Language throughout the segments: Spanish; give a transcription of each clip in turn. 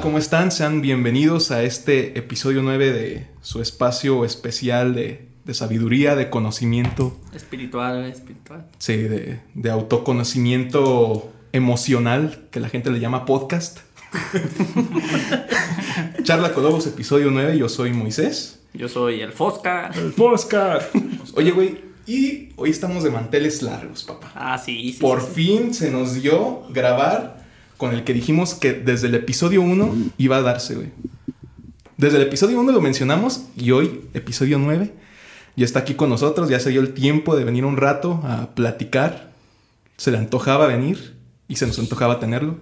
¿cómo están? Sean bienvenidos a este episodio 9 de su espacio especial de, sabiduría, de conocimiento. Espiritual, espiritual. Sí, de, de, autoconocimiento emocional, que la gente le llama podcast. Charla con Lobos, episodio 9. Yo soy Moisés. Yo soy el Foscar. El Foscar. Oye, güey, y hoy estamos de manteles largos, papá. Ah, sí, sí. Por fin se nos dio grabar con el que dijimos que desde el episodio 1 iba a darse, güey. Desde el episodio 1 lo mencionamos y hoy, episodio 9, ya está aquí con nosotros, ya se dio el tiempo de venir un rato a platicar. Se le antojaba venir y se nos antojaba tenerlo.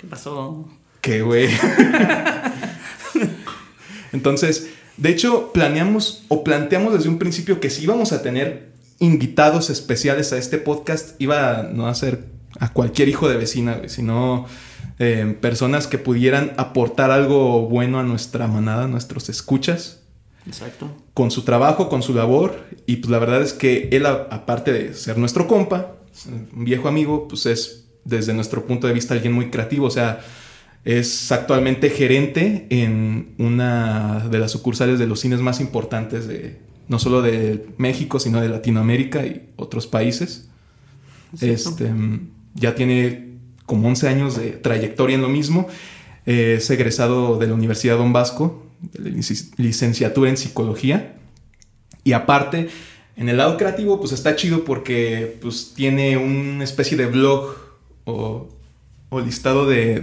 ¿Qué pasó? ¿Qué, güey? Entonces, de hecho, planeamos o planteamos desde un principio que si íbamos a tener invitados especiales a este podcast, iba a no a ser a cualquier hijo de vecina, sino eh, personas que pudieran aportar algo bueno a nuestra manada, a nuestros escuchas. Exacto. Con su trabajo, con su labor. Y pues la verdad es que él, aparte de ser nuestro compa, un viejo amigo, pues es desde nuestro punto de vista alguien muy creativo. O sea, es actualmente gerente en una de las sucursales de los cines más importantes de no solo de México, sino de Latinoamérica y otros países. Este, ya tiene como 11 años de trayectoria en lo mismo. Eh, es egresado de la Universidad Don Vasco, de la licenciatura en psicología. Y aparte, en el lado creativo, pues está chido porque pues, tiene una especie de blog o, listado de,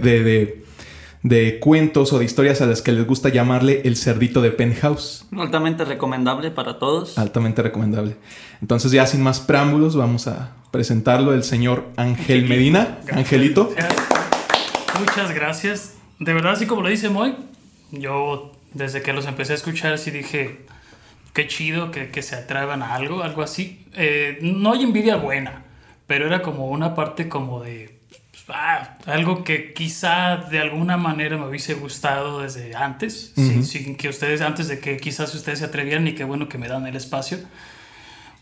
de cuentos o de historias a las que les gusta llamarle el cerdito de penthouse. Altamente recomendable para todos. Altamente recomendable. Entonces ya sin más preámbulos vamos a presentarlo el señor Ángel Medina. Angelito. Muchas gracias. De verdad, así como lo dice Moy, yo desde que los empecé a escuchar sí dije, qué chido que, que se atrevan a algo, algo así. Eh, no hay envidia buena, pero era como una parte como de Ah, algo que quizá de alguna manera me hubiese gustado desde antes, sin, que ustedes, antes de que quizás ustedes se atrevieran y qué bueno que me dan el espacio,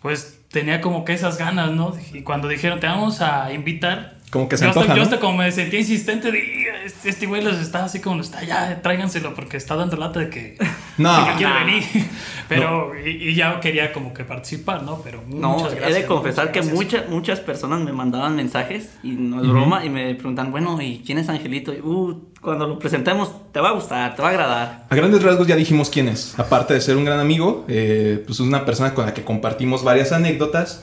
pues tenía como que esas ganas, ¿no? Y cuando dijeron, te vamos a invitar, como que se yo, antoja, yo hasta como me sentía insistente de este, este güey los está así como está, ya tráiganselo porque está dando lata de que, no, que quiere venir. Pero, y, ya quería como que participar, ¿no? Pero no, muchas gracias. He de confesar que muchas, muchas personas me mandaban mensajes y no es broma y me preguntan, bueno, ¿y quién es Angelito? Y, uh, cuando lo presentemos te va a gustar, te va a agradar. A grandes rasgos ya dijimos quién es. Aparte de ser un gran amigo, eh, pues es una persona con la que compartimos varias anécdotas.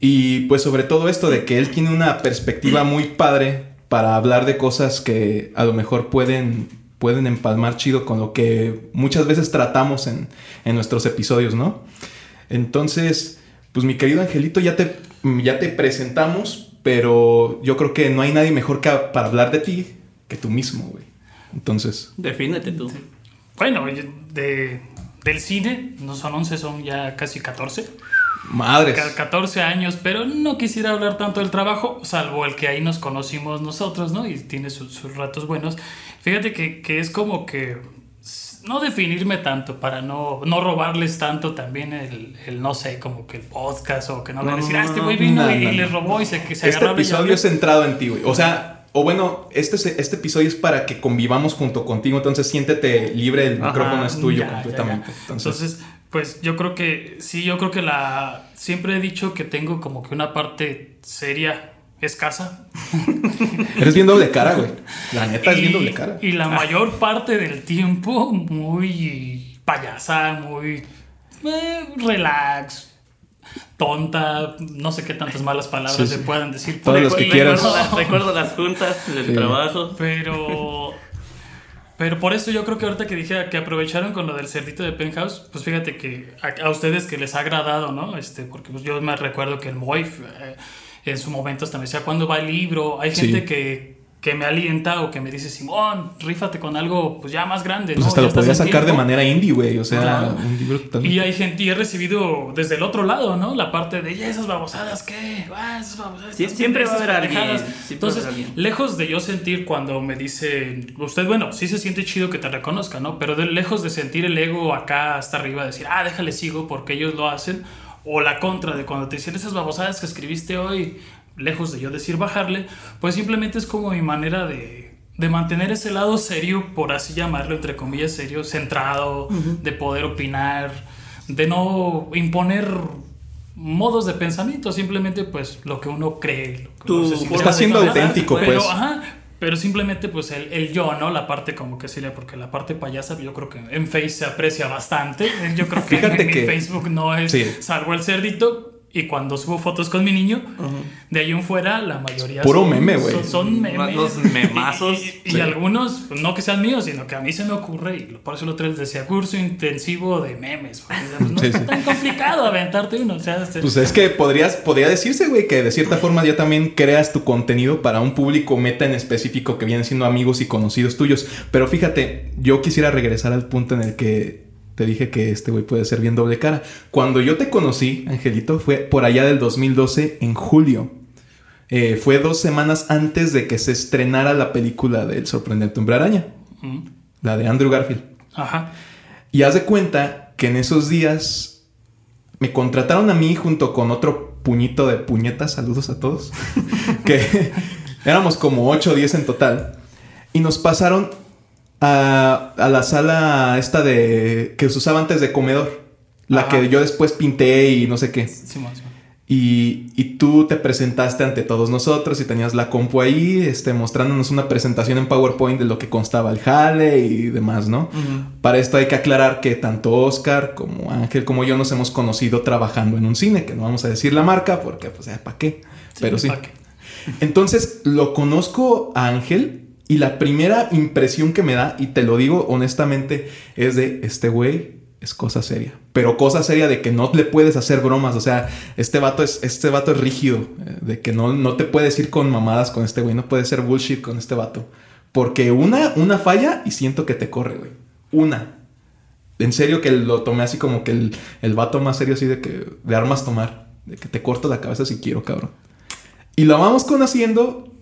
Y pues sobre todo esto de que él tiene una perspectiva muy padre para hablar de cosas que a lo mejor pueden, pueden empalmar chido con lo que muchas veces tratamos en, nuestros episodios, ¿no? Entonces, pues mi querido Angelito, ya te, ya te presentamos, pero yo creo que no hay nadie mejor que para hablar de ti que tú mismo, güey. Entonces... Defínete tú. Bueno, de, del cine, no son 11, son ya casi 14. Madres. 14 años, pero no quisiera hablar tanto del trabajo, salvo el que ahí nos conocimos nosotros, ¿no? Y tiene sus, ratos buenos. Fíjate que, que, es como que no definirme tanto para no, no robarles tanto también el, el, no sé, como que el podcast o que no, van a decir, ah, este güey vino y, les robó y se, que se Este episodio es centrado en ti, güey. O sea, o bueno, este, este episodio es para que convivamos junto contigo, entonces siéntete libre, el micrófono es tuyo completamente. entonces pues yo creo que sí, yo creo que la siempre he dicho que tengo como que una parte seria escasa. Eres bien doble cara, güey. La neta es bien doble cara. Y la mayor parte del tiempo muy payasa, muy eh, relax, tonta, no sé qué tantas malas palabras se puedan decir. Todos los que quieras. Recuerdo, las juntas del trabajo. Pero pero por eso yo creo que ahorita que dije que aprovecharon con lo del cerdito de Penthouse, pues fíjate que a, ustedes que les ha agradado, ¿no? Este, porque pues yo me recuerdo que el Moif eh, en su momento hasta me decía, ¿cuándo va el libro? Hay gente que, que me alienta o que me dice, Simón, rífate con algo pues ya más grande. Pues ¿no? hasta Ya lo podría sacar de tiempo". manera indie, güey. O sea, Claro. un libro totalmente. Y hay gente, y he recibido desde el otro lado, ¿no? La parte de, "¿Y esas babosadas, ¿qué? Ah, esas babosadas, siempre va a haber alguien, pendejadas". siempre va a Entonces, lejos de yo sentir cuando me dicen, usted, bueno, sí se siente chido que te reconozca, ¿no? Pero de, lejos de sentir el ego acá hasta arriba, decir, ah, déjale sigo porque ellos lo hacen, o la contra de cuando te dicen esas babosadas que escribiste hoy, lejos de yo decir bajarle, pues simplemente es como mi manera de de mantener ese lado serio, por así llamarlo, entre comillas, serio, centrado, de poder opinar, de no imponer modos de pensamiento, simplemente pues lo que uno cree. Lo que Tu uno se siente forma Está siendo auténtico, pero, pues. Ajá, pero simplemente pues el, el yo, ¿no? La parte como que sería, porque la parte payasa yo creo que en Face se aprecia bastante. Yo creo que Fíjate en que- Facebook no es, Sí. salvo el cerdito. Y cuando subo fotos con mi niño, de ahí en fuera, la mayoría Puro son, meme, güey. son, son memes. Los memazos. Y, y- y Sí. algunos, pues, no que sean míos, sino que a mí se me ocurre, y por eso lo otro les decía, curso intensivo de memes. porque, pues, no Sí, es sí. tan complicado aventarte uno. O sea, este- Pues es que podrías, podría decirse, güey, que de cierta forma ya también creas tu contenido para un público meta en específico que vienen siendo amigos y conocidos tuyos. Pero fíjate, yo quisiera regresar al punto en el que te dije que este güey puede ser bien doble cara. Cuando yo te conocí, Angelito, fue por allá del 2012, en julio. Eh, fue dos semanas antes de que se estrenara la película del sorprendente hombre araña, Mm, la de Andrew Garfield. Ajá. Y haz de cuenta que en esos días me contrataron a mí junto con otro puñito de puñetas, saludos a todos, que éramos como 8 o 10 en total, y nos pasaron a, a la sala esta de que se usaba antes de comedor, la Ajá. que yo después pinté y no sé qué. Y, y tú te presentaste ante todos nosotros y tenías la compu ahí, este, mostrándonos una presentación en PowerPoint de lo que constaba el jale y demás, ¿no? Para esto hay que aclarar que tanto Oscar como Ángel como yo nos hemos conocido trabajando en un cine, que no vamos a decir la marca porque, pues, ¿para qué? Pero sí. Entonces, lo conozco a Ángel y la primera impresión que me da, y te lo digo honestamente, es de este güey es cosa seria. Pero cosa seria de que no le puedes hacer bromas. O sea, este vato es, este vato es rígido. eh, De que no, no te puedes ir con mamadas con este güey. No puedes ser bullshit con este vato. Porque una, una falla y siento que te corre, güey. Una. En serio que lo tomé así como que el, el vato más serio así de que de armas tomar. De que te corto la cabeza si quiero, cabrón. Y lo vamos conociendo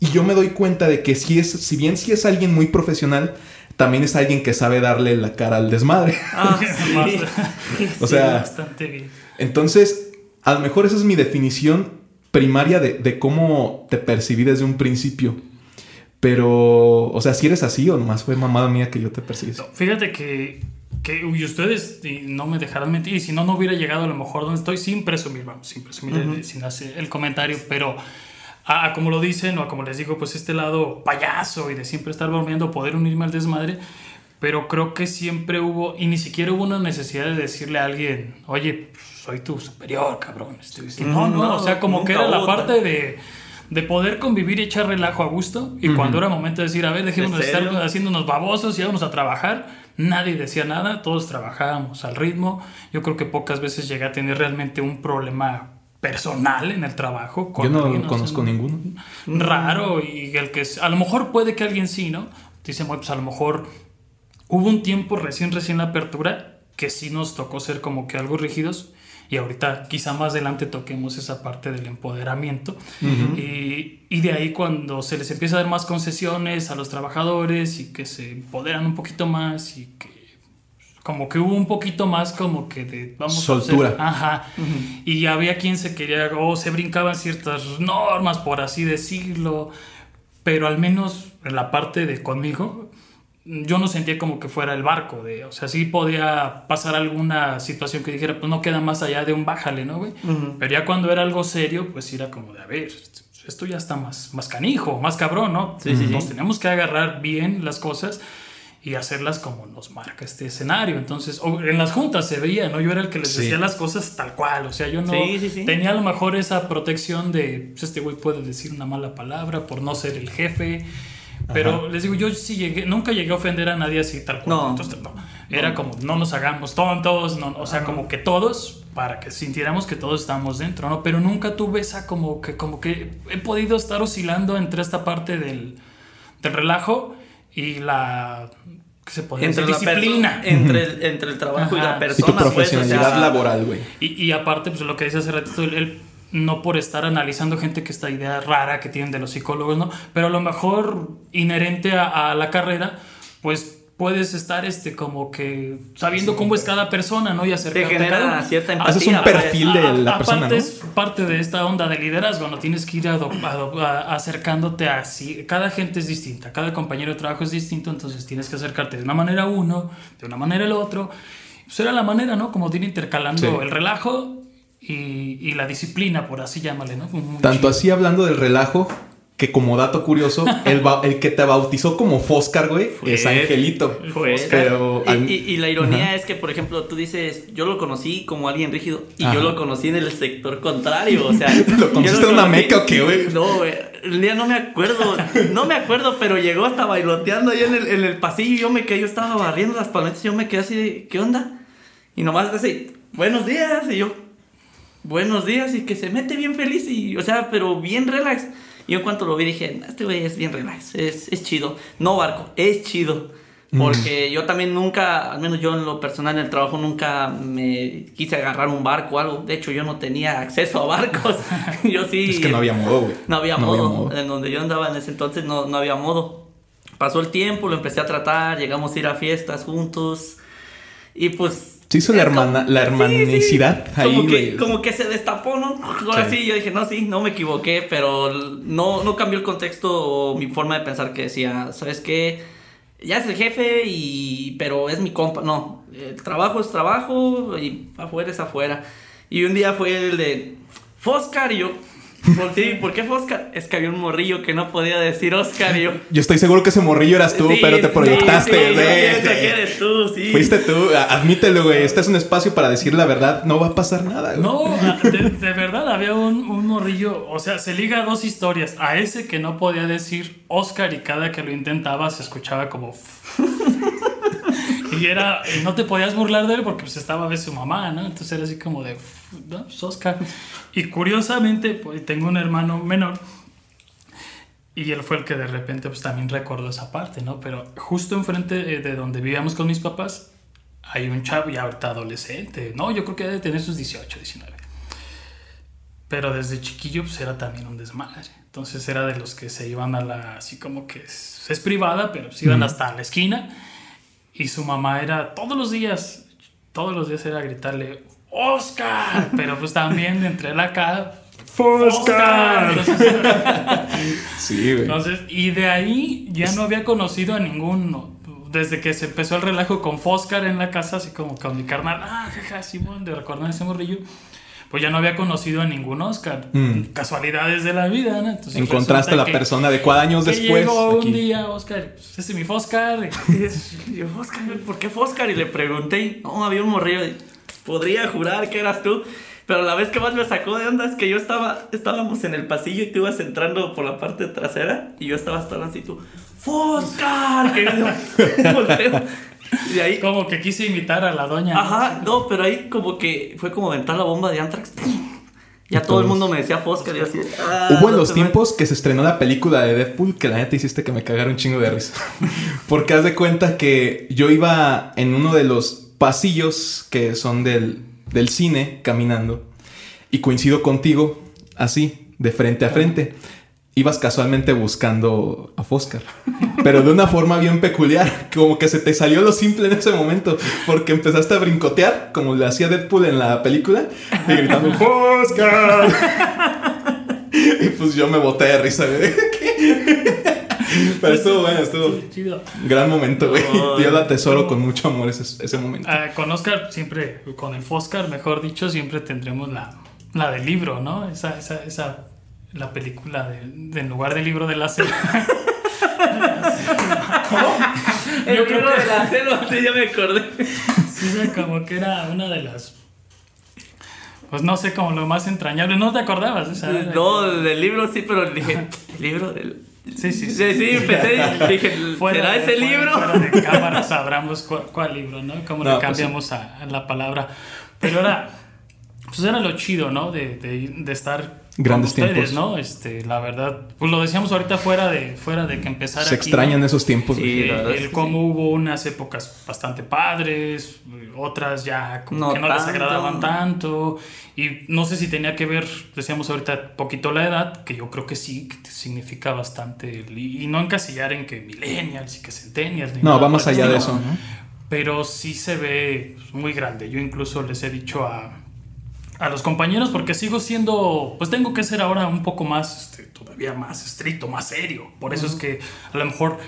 y yo me doy cuenta de que si es, si bien si es alguien muy profesional, también es alguien que sabe darle la cara al desmadre. Ah, sí. O Sí, sea, bastante bien. Entonces, a lo mejor esa es mi definición primaria de, de cómo te percibí desde un principio. Pero, o sea, si eres así o nomás fue mamada mía que yo te percibí. No, fíjate que, que y ustedes y no me dejarán mentir, y si no, no hubiera llegado a lo mejor donde estoy sin presumir, vamos, sin presumir, eh, sin hacer el comentario, pero a, como lo dicen o a como les digo, pues este lado payaso y de siempre estar bromeando, poder unirme al desmadre, pero creo que siempre hubo, y ni siquiera hubo una necesidad de decirle a alguien, oye, soy tu superior, cabrón. No, no, o sea, como que era la parte de, de poder convivir y echar relajo a gusto. Y cuando era momento de decir, a ver, dejémonos de ¿En estar haciéndonos babosos y vamos a trabajar, nadie decía nada, todos trabajábamos al ritmo. Yo creo que pocas veces llegué a tener realmente un problema personal en el trabajo. con Yo no alguien, o sea, conozco ninguno. Raro y el que es- a lo mejor puede que alguien sí, ¿no? Dice, "Bueno, pues a lo mejor hubo un tiempo recién, recién la apertura que sí nos tocó ser como que algo rígidos y ahorita quizá más adelante toquemos esa parte del empoderamiento y, y de ahí cuando se les empieza a dar más concesiones a los trabajadores y que se empoderan un poquito más y que como que hubo un poquito más como que de vamos Soltura. a hacer, ajá. Y había quien se quería o se brincaban ciertas normas por así decirlo pero al menos en la parte de conmigo yo no sentía como que fuera el barco de o sea sí podía pasar alguna situación que dijera pues no queda más allá de un bájale no güey pero ya cuando era algo serio pues era como de a ver esto ya está más más canijo más cabrón no Sí, sí, nos tenemos que agarrar bien las cosas y hacerlas como nos marca este escenario. Entonces, o en las juntas se veía, ¿no? Yo era el que les Sí. decía las cosas tal cual, o sea, yo no Sí, sí, sí. tenía a lo mejor esa protección de, pues este güey puede decir una mala palabra por no ser el jefe, pero les digo, yo sí llegué, nunca llegué a ofender a nadie así tal cual. No. Entonces, no. Era como, no nos hagamos tontos, no, o sea, como que todos para que sintiéramos que todos estamos dentro, ¿no? Pero nunca tuve esa como que, como que he podido estar oscilando entre esta parte del, del relajo y la ¿qué se podría Entre decir? la disciplina. entre, el, entre el trabajo y la Y persona. tu pues, o profesionalidad sea, laboral, güey. Y, y aparte, pues lo que dice hace ratito, el, el- no por estar analizando gente que esta idea rara que tienen de los psicólogos, ¿no? Pero a lo mejor inherente a, a la carrera, pues puedes estar este como que sabiendo cómo es cada persona, ¿no? Y Te acercarte a cada genera uno. cierta empatía. Haces un pues. perfil de A- la a- persona, aparte ¿no? es parte de esta onda de liderazgo, no tienes que ir a- acercándote así. Cada gente es distinta, cada compañero de trabajo es distinto, entonces tienes que acercarte de una manera a uno, de una manera el otro. Pues era la manera, ¿no? Como de ir intercalando Sí. el relajo y, y la disciplina, por así llámale, ¿no? Tanto chido. así hablando del relajo, que como dato curioso, el, el que te bautizó como Foscar, güey, Fue- es Angelito. Fue Pero y, al- y- y la ironía Ajá. es que, por ejemplo, tú dices, yo lo conocí como alguien rígido y Ajá. yo lo conocí en el sector contrario. O sea, ¿Lo conociste en una meca o qué, güey? No, güey. El día no me acuerdo, no me acuerdo, pero llegó hasta bailoteando ahí en el, en el pasillo y yo me quedé, yo estaba barriendo las palomitas y yo me quedé así de, ¿qué onda? Y nomás así, buenos días, y yo, buenos días, y que se mete bien feliz y, o sea, pero bien relax. Y yo en cuanto lo vi dije, este güey es bien relax, es, es chido. No barco, es chido. Porque yo también nunca, al menos yo en lo personal en el trabajo nunca me quise agarrar un barco o algo. De hecho, yo no tenía acceso a barcos. yo sí. es que no había modo, güey. No había, No modo. había modo. En donde yo andaba en ese entonces no, no había modo. Pasó el tiempo, lo empecé a tratar, llegamos a ir a fiestas juntos. Y pues. Se hizo la es como- hermana- la Sí, sí. hermanicidad ahí, Como que, como que se destapó, ¿no? Ahora Sí. sí, yo dije, no, sí, no me equivoqué, pero no, no cambió el contexto o mi forma de pensar que decía, ¿sabes qué? Ya es el jefe, y pero es mi compa. No, el trabajo es trabajo y afuera es afuera. Y un día fue el de Foscar y yo. Volteé, ¿Por qué Foscar? Es que había un morrillo que no podía decir Oscar y yo. Yo estoy seguro que ese morrillo eras tú, Sí, pero te sí, proyectaste, sí, pienso que eres tú, sí. Fuiste tú, admítelo, güey. Este es un espacio para decir la verdad. No va a pasar nada, güey. No, de, de verdad había un, un morrillo, o sea, se liga a dos historias. A ese que no podía decir Oscar y cada que lo intentaba se escuchaba como... y era, y no te podías burlar de él porque pues estaba a veces su mamá, ¿no? Entonces era así como de, no, pues Oscar. Y curiosamente, pues tengo un hermano menor y él fue el que de repente pues también recordó esa parte, ¿no? Pero justo enfrente eh, de donde vivíamos con mis papás hay un chavo ya ahorita adolescente, ¿no? Yo creo que debe tener sus 18, 19. Pero desde chiquillo pues era también un desmadre. Entonces era de los que se iban a la, así como que es, es privada, pero se iban hasta la esquina. Y su mamá era todos los días, todos los días era gritarle, Oscar. Pero pues también entre la cara, Oscar. Sí, güey. Entonces, y de ahí ya no había conocido a ninguno. Desde que se empezó el relajo con Foscar en la casa, así como con mi carnal, ah, jaja, Simón, de recordar ese morrillo, pues ya no había conocido a ningún Oscar. Mm. Casualidades de la vida, ¿no? Entonces, Encontraste a la que- persona adecuada años que después. llegó un aquí. día, Oscar, pues, ese es mi Foscar. Y yo, Foscar, ¿por qué Foscar? Y le pregunté, no, había un morrillo. y, Podría jurar que eras tú. Pero la vez que más me sacó de onda es que yo estaba, estábamos en el pasillo y tú ibas entrando por la parte trasera y yo estaba hasta y tú, ¡Foscar! Que yo volteo. Y ahí, Como que quise imitar a la doña. ¿no? ajá, no, pero ahí como que fue como aventar la bomba de Antrax. Ya todo el mundo me decía Foscar y yo así. ah, Hubo en los tiempos que se estrenó la película de Deadpool que la neta hiciste que me cagara un chingo de risa. Porque haz de cuenta que yo iba en uno de los pasillos que son del, del cine caminando y coincido contigo así, de frente a frente. Ibas casualmente buscando a Foscar, pero de una forma bien peculiar, como que se te salió lo simple en ese momento, porque empezaste a brincotear, como le hacía Deadpool en la película, y gritando ¡Foscar! Y pues yo me boté de risa, güey. Pero estuvo bueno, estuvo. Sí, chido. Gran momento, güey. Yo la atesoro con mucho amor ese, ese momento. Ah, con Oscar siempre, con el Foscar, mejor dicho, siempre tendremos la, la del libro, ¿no? Esa, esa, esa, la película de, de en lugar del libro de la selva. El Yo creo libro que- de la selva, sí, ya me acordé. Sí, como que era una de las. Pues no sé, como lo más entrañable. ¿No te acordabas? O sea, No, del libro sí, pero dije, ¿el libro del...? Sí, sí, sí. Sí, sí, empecé y dije, Fuera ¿será ese fuera- libro? Fuera de cámara sabramos cuál, cuál libro, ¿no? Cómo No, le pues cambiamos a, a la palabra. Pero era pues era lo chido, ¿no? De, de, de estar Grandes con ustedes, tiempos. ¿no? Este, la verdad, pues lo decíamos ahorita fuera de, fuera de que empezara Se aquí, extrañan ¿no? esos tiempos. Sí. Eh, la verdad es el cómo hubo unas épocas bastante padres, otras ya como No que no les agradaban tanto. Y no sé si tenía que ver, decíamos ahorita, poquito la edad, que yo creo que sí, que significa bastante. el- Y, no encasillar en que millennials y que centennials. ni No, nada va más allá de eso, ¿no? Pero sí se ve muy grande. Yo incluso les he dicho a, a los compañeros, porque sigo siendo, pues tengo que ser ahora un poco más, este, todavía más estricto, más serio. Por eso es que a lo mejor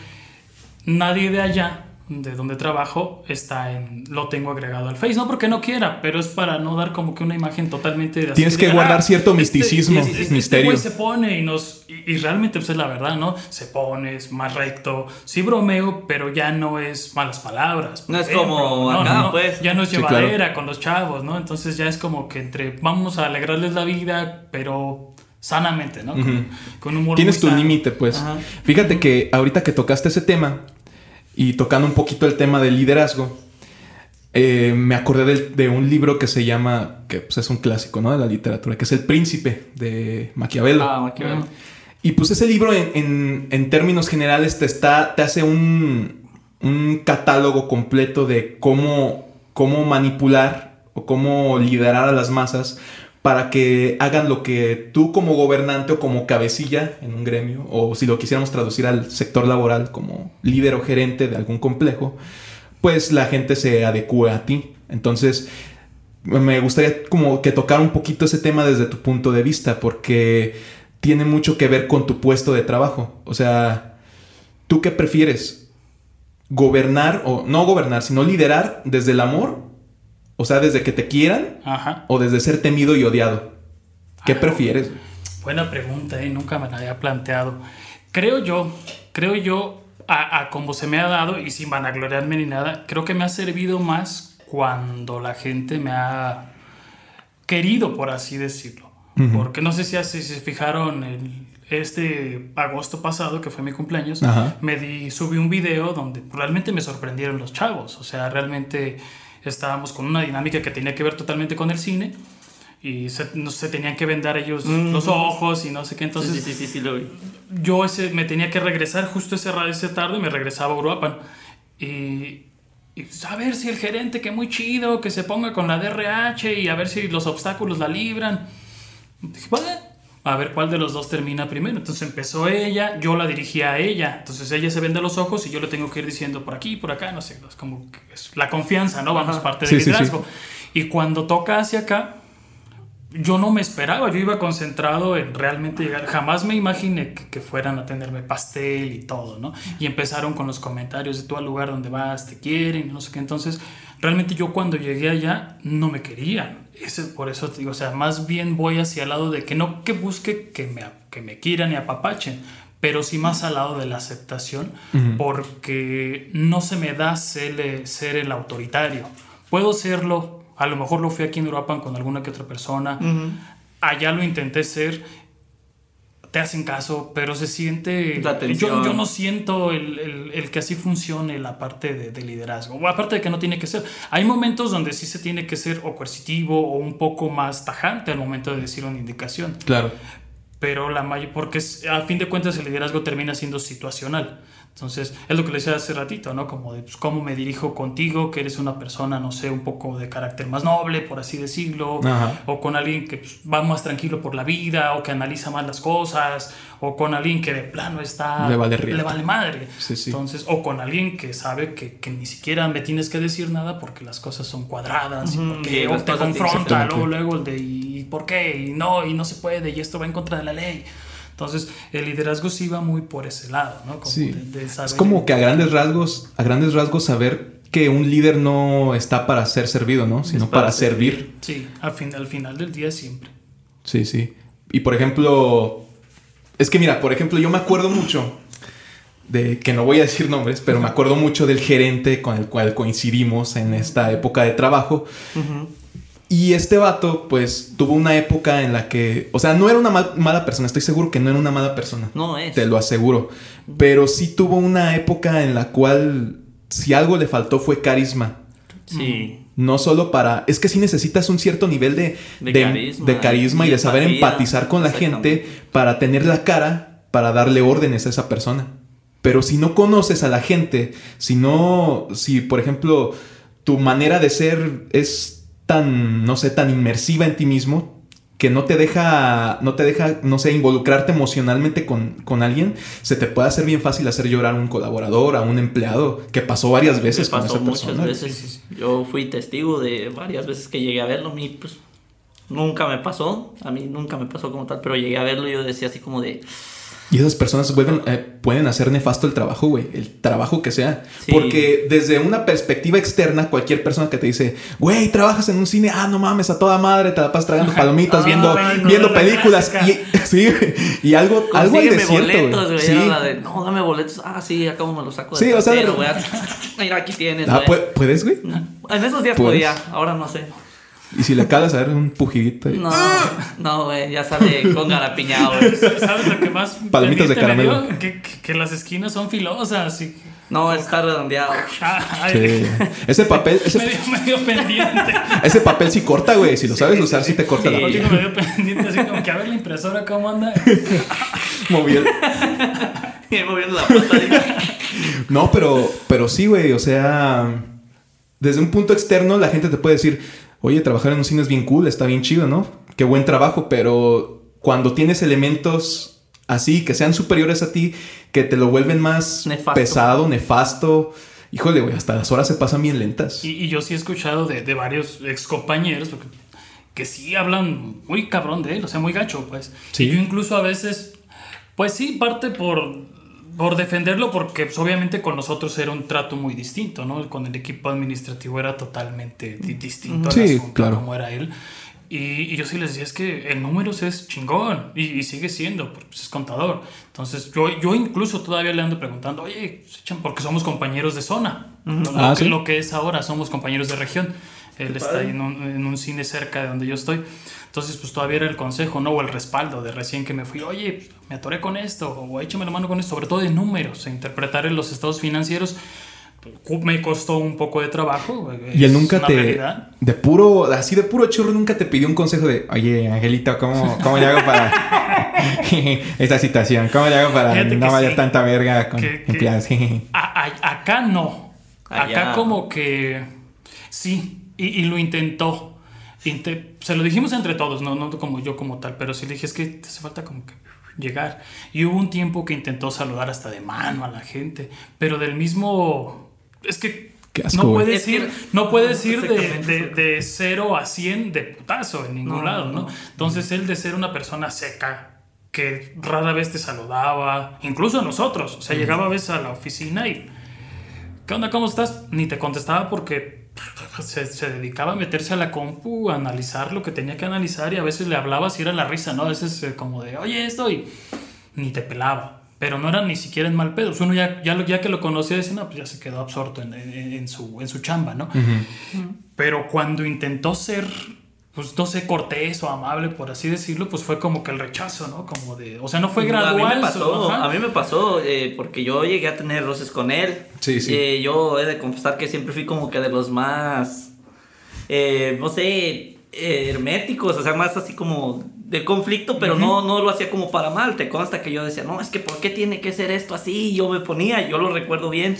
nadie de allá, de donde trabajo, está en, lo tengo agregado al Face. No porque no quiera, pero es para no dar como que una imagen totalmente... de así Tienes que guardar "Ah, cierto este- misticismo, este- este misterio". se pone y nos... Y, y realmente pues es la verdad, ¿no? Se pone, es más recto. Sí bromeo, pero ya no es malas palabras. No es como acá, pues. Ya no es Sí, claro. llevadera con los chavos, ¿no? Entonces ya es como que entre vamos a alegrarles la vida, pero sanamente, ¿no? Con, con humor Tienes tu límite, pues. Ajá. Fíjate que ahorita que tocaste ese tema y tocando un poquito el tema del liderazgo, eh, me acordé de, un libro que se llama, que pues, es un clásico, ¿no? De la literatura, que es El Príncipe de Maquiavelo. Ah, Maquiavelo. Y pues ese libro en, en- en términos generales te, está, te hace un, un catálogo completo de cómo, cómo manipular o cómo liderar a las masas para que hagan lo que tú como gobernante o como cabecilla en un gremio, o si lo quisiéramos traducir al sector laboral como líder o gerente de algún complejo, pues la gente se adecue a ti. Entonces, me gustaría como que tocar un poquito ese tema desde tu punto de vista, porque tiene mucho que ver con tu puesto de trabajo. O sea, ¿tú qué prefieres? ¿Gobernar o no gobernar, sino liderar desde el amor? O sea, desde que te quieran Ajá. o desde ser temido y odiado. ¿Qué prefieres? Buena pregunta, ¿eh? Nunca me la había planteado. Creo yo, creo yo, a, a como se me ha dado, y sin vanagloriarme ni nada, creo que me ha servido más cuando la gente me ha querido, por así decirlo. Porque no sé si así se fijaron el- este agosto pasado, que fue mi cumpleaños, Ajá. me di, subí un video donde realmente me sorprendieron los chavos. O sea, realmente estábamos con una dinámica que tenía que ver totalmente con el cine y se, no, se tenían que vendar ellos Mm. los ojos y no sé qué. Entonces, sí, sí, sí, sí, lo vi. yo ese, me tenía que regresar justo ese, ese tarde, me regresaba a Uruapan. Y, y pues, a ver si el gerente, que muy chido, que se ponga con la DRH y a ver si los obstáculos la libran. Dije, "Bueno, a ver cuál de los dos termina primero. Entonces empezó ella, yo la dirigía a ella. Entonces ella se vende los ojos y yo le tengo que ir diciendo por aquí, por acá, no sé, es como es la confianza, ¿no? Vamos, Ajá. parte Sí, del sí, sí. liderazgo. Y cuando toca hacia acá, yo no me esperaba, yo iba concentrado en realmente llegar. Jamás me imaginé que, que fueran a tenerme pastel y todo, ¿no? Y empezaron con los comentarios de tú al lugar donde vas, te quieren, no sé qué. Entonces, realmente yo cuando llegué allá no me querían. Ese, por eso te digo, o sea, más bien voy hacia el lado de que no que busque que me, que me quieran y apapachen, pero sí más al lado de la aceptación, porque no se me da ser, ser el autoritario. Puedo serlo, a lo mejor lo fui aquí en Uruapan con alguna que otra persona, allá lo intenté ser, te hacen caso, pero se siente... La Yo, yo no siento el, el- el que así funcione la parte de, de liderazgo, o aparte de que no tiene que ser. Hay momentos donde sí se tiene que ser o coercitivo o un poco más tajante al momento de decir una indicación Claro. pero la mayor, porque es- a fin de cuentas el liderazgo termina siendo situacional. Entonces, es lo que le decía hace ratito, ¿no? Como de pues, cómo me dirijo contigo, que eres una persona, no sé, un poco de carácter más noble, por así decirlo, Ajá. o con alguien que pues, va más tranquilo por la vida, o que analiza más las cosas, o con alguien que de plano está... Le vale le vale madre. Sí, sí. Entonces, o con alguien que sabe que, que ni siquiera me tienes que decir nada porque las cosas son cuadradas, y y porque o te confronta, luego, luego el de ¿y por qué? Y no, y no se puede, y esto va en contra de la ley. Entonces, el liderazgo sí va muy por ese lado, ¿no? Como Sí. de- de Es saber- como que a grandes rasgos, a grandes rasgos saber que un líder no está para ser servido, ¿no? Sino para para servir. Sí, al, fin, al final del día siempre. Sí, sí. Y por ejemplo, es que mira, por ejemplo, yo me acuerdo mucho de que no voy a decir nombres, pero me acuerdo mucho del gerente con el cual coincidimos en esta época de trabajo. Y este vato, pues, tuvo una época en la que, o sea, no era una mal- mala persona, estoy seguro que no era una mala persona. No es. Te lo aseguro. Pero sí tuvo una época en la cual, si algo le faltó fue carisma. Sí. No solo para... Es que sí necesitas un cierto nivel de, De de- carisma de carisma y, y de saber empatía. empatizar con la gente para tener la cara para darle órdenes a esa persona. Pero si no conoces a la gente, si no, si por ejemplo tu manera de ser es tan, no sé, tan inmersiva en ti mismo que no te deja, no te deja, no sé, involucrarte emocionalmente con, con alguien, se te puede hacer bien fácil hacer llorar a un colaborador, a un empleado, que pasó varias veces con pasó esa muchas persona. veces. Yo fui testigo de varias veces que llegué a verlo. A mí, pues, nunca me pasó. A mí nunca me pasó como tal, pero llegué a verlo y yo decía así como de. Y esas personas vuelven, eh, pueden hacer nefasto el trabajo, güey. El trabajo que sea. Sí. Porque desde una perspectiva externa, cualquier persona que te dice, güey, trabajas en un cine, ah, no mames, a toda madre, te la pasas tragando palomitas, viendo, no, viendo películas. y, sí, y algo, algo hay de boletos, güey. Sí. De, no, dame boletos. Ah, sí, acá me los saco Sí, del o sea, de-. Mira, aquí tienes, Ah, güey. ¿pu- ¿puedes, güey? En esos días ¿Puedes? podía, ahora no sé. Y si le calas a ver un pujidito. No, no, güey, ya sale con garapiñado, güey. ¿Sabes lo que más Palomitas de caramelo. Que, que- que las esquinas son filosas. Y... No, está redondeado. Ay, Sí. Ese papel, ese, medio, medio pendiente. ese papel sí corta, güey. Si lo sabes usar, sí te corta Sí. la piel. medio pendiente, así como que a ver la impresora cómo anda. Moviendo. Y moviendo la. No, pero, pero sí, güey. O sea, desde un punto externo, la gente te puede decir, oye, trabajar en un cine es bien cool, está bien chido, ¿no? Qué buen trabajo, pero cuando tienes elementos así, que sean superiores a ti, que te lo vuelven más Nefasto. pesado, nefasto, híjole, güey, hasta las horas se pasan bien lentas. Y, y yo sí he escuchado de, de varios ex compañeros que sí hablan muy cabrón de él, o sea, muy gacho, pues. Sí. Y yo incluso a veces, pues sí, parte por, por defenderlo, porque pues, obviamente con nosotros era un trato muy distinto, ¿no? Con el equipo administrativo era totalmente di- distinto Sí, al asunto, claro. como era él. Y, y yo sí les decía, es que en números es chingón y, y sigue siendo, porque pues, es contador. Entonces yo, yo incluso todavía le ando preguntando, oye, porque somos compañeros de zona. Lo, Ah, que, ¿sí? lo que es ahora, somos compañeros de región. Él está padre. ahí en un, en un cine cerca de donde yo estoy. Entonces, pues todavía era el consejo, ¿no? O el respaldo de recién que me fui, oye, me atoré con esto, o échame la mano con esto, sobre todo de números, e interpretar en los estados financieros. Me costó un poco de trabajo. Y él nunca te. realidad. De puro, así de puro churro, nunca te pidió un consejo de, oye, Angelito, ¿cómo, cómo le hago para esta situación? ¿Cómo le hago para no valer sí. tanta verga con Que- que-? A- a- acá no. Acá Allá. como que sí, y, y lo intentó. Inte- se lo dijimos entre todos, no, no como yo como tal, pero sí le dije, es que te hace falta como que llegar. Y hubo un tiempo que intentó saludar hasta de mano a la gente, pero del mismo... Es que asco, no puedes Es que- ir, no puedes ir de, de, de 0 a 100 de putazo en ningún No, lado, ¿no? no. Entonces él de ser una persona seca, que rara vez te saludaba, incluso a nosotros, o sea, llegaba a veces a la oficina y, ¿qué onda? ¿Cómo estás? Ni te contestaba porque se, se dedicaba a meterse a la compu, a analizar lo que tenía que analizar y a veces le hablabas y era la risa, ¿no? A veces eh, como de, oye, esto y ni te pelaba. Pero no era ni siquiera en mal pedo. Uno ya, ya, lo- ya que lo conocía decía, no, pues ya se quedó absorto en, en- en su, en su chamba, ¿no? Pero cuando intentó ser, pues no sé, cortés o amable, por así decirlo, pues fue como que el rechazo, ¿no? Como de, o sea, no fue gradual. A mí me pasó, a mí me pasó eh, porque yo llegué a tener roces con él. Sí, sí. Eh, yo he de confesar que siempre fui como que de los más, eh, no sé, eh, herméticos, o sea, más así como de conflicto, pero no, no lo hacía como para mal. Te consta que yo decía, no, es que ¿por qué tiene que ser esto así? Y yo me ponía, yo lo recuerdo bien.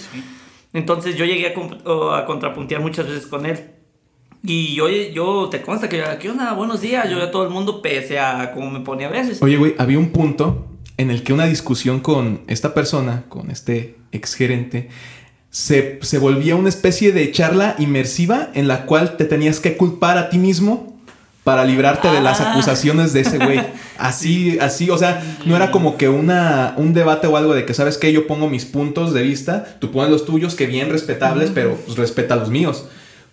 Entonces yo llegué a, a contrapuntear muchas veces con él. Y yo, yo te consta que, ¿qué onda? Buenos días. Yo a todo el mundo, pese a como me ponía a veces. Oye, güey, había un punto en el que una discusión con esta persona, con este exgerente, se, se volvía una especie de charla inmersiva en la cual te tenías que culpar a ti mismo para librarte de las Ah. acusaciones de ese güey. Así, así, o sea, no era como que una, un debate o algo de que, ¿sabes qué? Yo pongo mis puntos de vista, tú pones los tuyos, que bien respetables, pero pues, respeta los míos.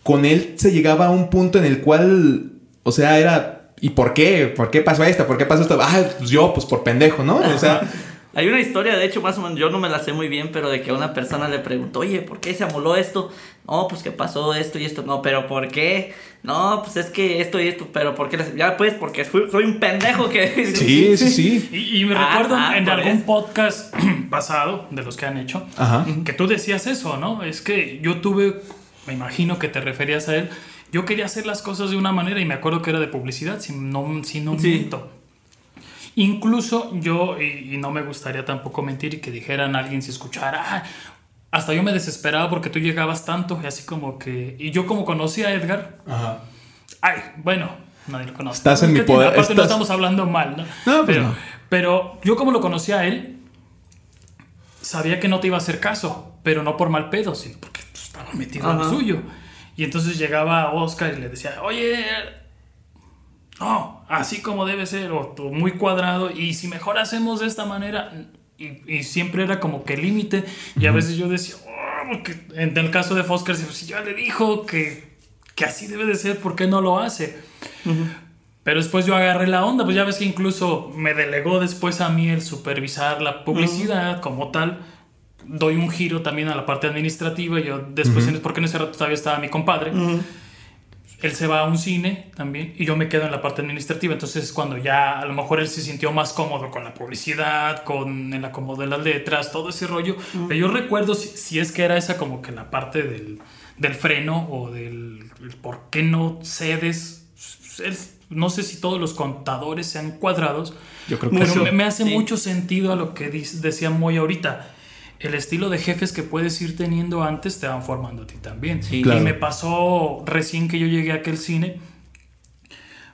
Con él se llegaba a un punto en el cual, o sea, era, ¿y por qué? ¿Por qué pasó esto? ¿Por qué pasó esto? Ah, pues yo, pues por pendejo, ¿no? O sea, Hay una historia, de hecho, más o menos, yo no me la sé muy bien, pero de que una persona le preguntó, oye, ¿por qué se amoló esto? No, pues que pasó esto y esto. No, pero ¿por qué? No, pues es que esto y esto, pero ¿por qué? les- Ya pues, porque fui- soy un pendejo que... sí, sí, sí. Y, y me Ah, recuerdo ah, en algún eso. podcast pasado, de los que han hecho, Ajá. que tú decías eso, ¿no? Es que yo tuve, me imagino que te referías a él, yo quería hacer las cosas de una manera y me acuerdo que era de publicidad, si no, si no Sí. miento. Incluso yo, y, y no me gustaría tampoco mentir y que dijeran a alguien si escuchara, "Ah", hasta yo me desesperaba porque tú llegabas tanto y así como que, y yo como conocí a Edgar, Ajá. ay, bueno, nadie lo conoce. Estás en ¿Qué mi poder, Aparte no estamos hablando mal, ¿no? No, pues pero, no. pero yo como lo conocía a él, sabía que no te iba a hacer caso, pero no por mal pedo, sino porque pues, estaba metido en lo suyo. Y entonces llegaba Oscar y le decía, oye, no, así como debe ser, o tú muy cuadrado, y si mejor hacemos de esta manera, y, y siempre era como que límite, y a veces yo decía, "Oh", porque en el caso de Fosker, si ya le dijo que, que así debe de ser, ¿por qué no lo hace? Pero después yo agarré la onda, pues ya ves que incluso me delegó después a mí el supervisar la publicidad como tal. Doy un giro también a la parte administrativa. y Yo después, en- porque en ese rato todavía estaba mi compadre. Él se va a un cine también y yo me quedo en la parte administrativa. Entonces, cuando ya a lo mejor él se sintió más cómodo con la publicidad, con el acomodo de las letras, todo ese rollo. Pero yo recuerdo si, si es que era esa como que la parte del, del freno o del el por qué no cedes. Es- no sé si todos los contadores sean cuadrados, Yo creo que pero me, me hace sí. mucho sentido a lo que dis- decía Moy ahorita. El estilo de jefes que puedes ir teniendo antes te van formando a ti también. Sí. Claro. Y me pasó recién que yo llegué a aquel cine,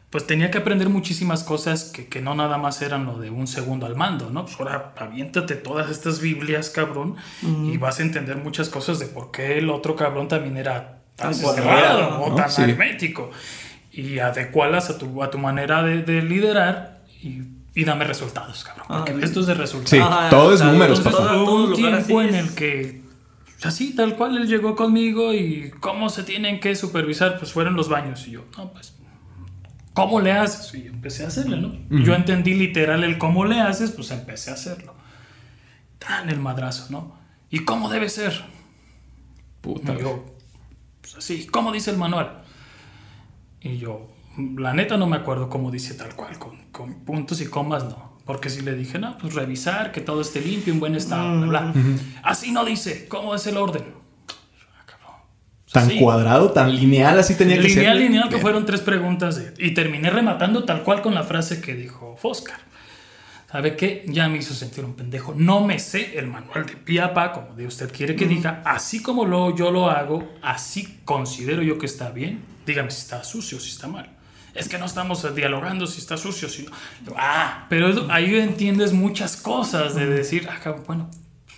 pues tenía que aprender muchísimas cosas que, que no nada más eran lo de un segundo al mando, ¿no? Pues ahora aviéntate todas estas Biblias, cabrón, y vas a entender muchas cosas de por qué el otro cabrón también era tan Tan cerrado cuadrado, o ¿no? tan Sí. hermético. Y adecualas a tu, a tu manera de, de liderar y, y dame resultados, cabrón. Porque Ah, esto es de resultados. Sí, Ajá, todo es números, papá. todo- todo un tiempo en el que, así tal cual, él llegó conmigo y cómo se tienen que supervisar, pues fueron los baños. Y yo, no, pues, ¿cómo le haces? Y yo empecé a hacerle, ¿no? Yo entendí literal el cómo le haces, pues empecé a hacerlo. Tan el madrazo, ¿no? ¿Y cómo debe ser? Puta. Y yo, pues así, ¿cómo dice el manual? Y yo, la neta no me acuerdo cómo dice tal cual, con, con puntos y comas no. Porque si le dije, no, pues revisar, que todo esté limpio, en buen estado, bla, bla. Así no dice, ¿cómo es el orden? Tan Sí. cuadrado, tan lineal, así tenía que ser. Lineal, lineal, que fueron tres preguntas. de- y terminé rematando tal cual con la frase que dijo Foscar. ¿Sabe qué? Ya me hizo sentir un pendejo. No me sé el manual de pie a pa, como de usted quiere que diga. Así como lo, yo lo hago, así considero yo que está bien. Dígame si está sucio, si está mal. Es que no estamos dialogando si está sucio, si no. Ah, pero ahí entiendes muchas cosas de decir, ah, bueno,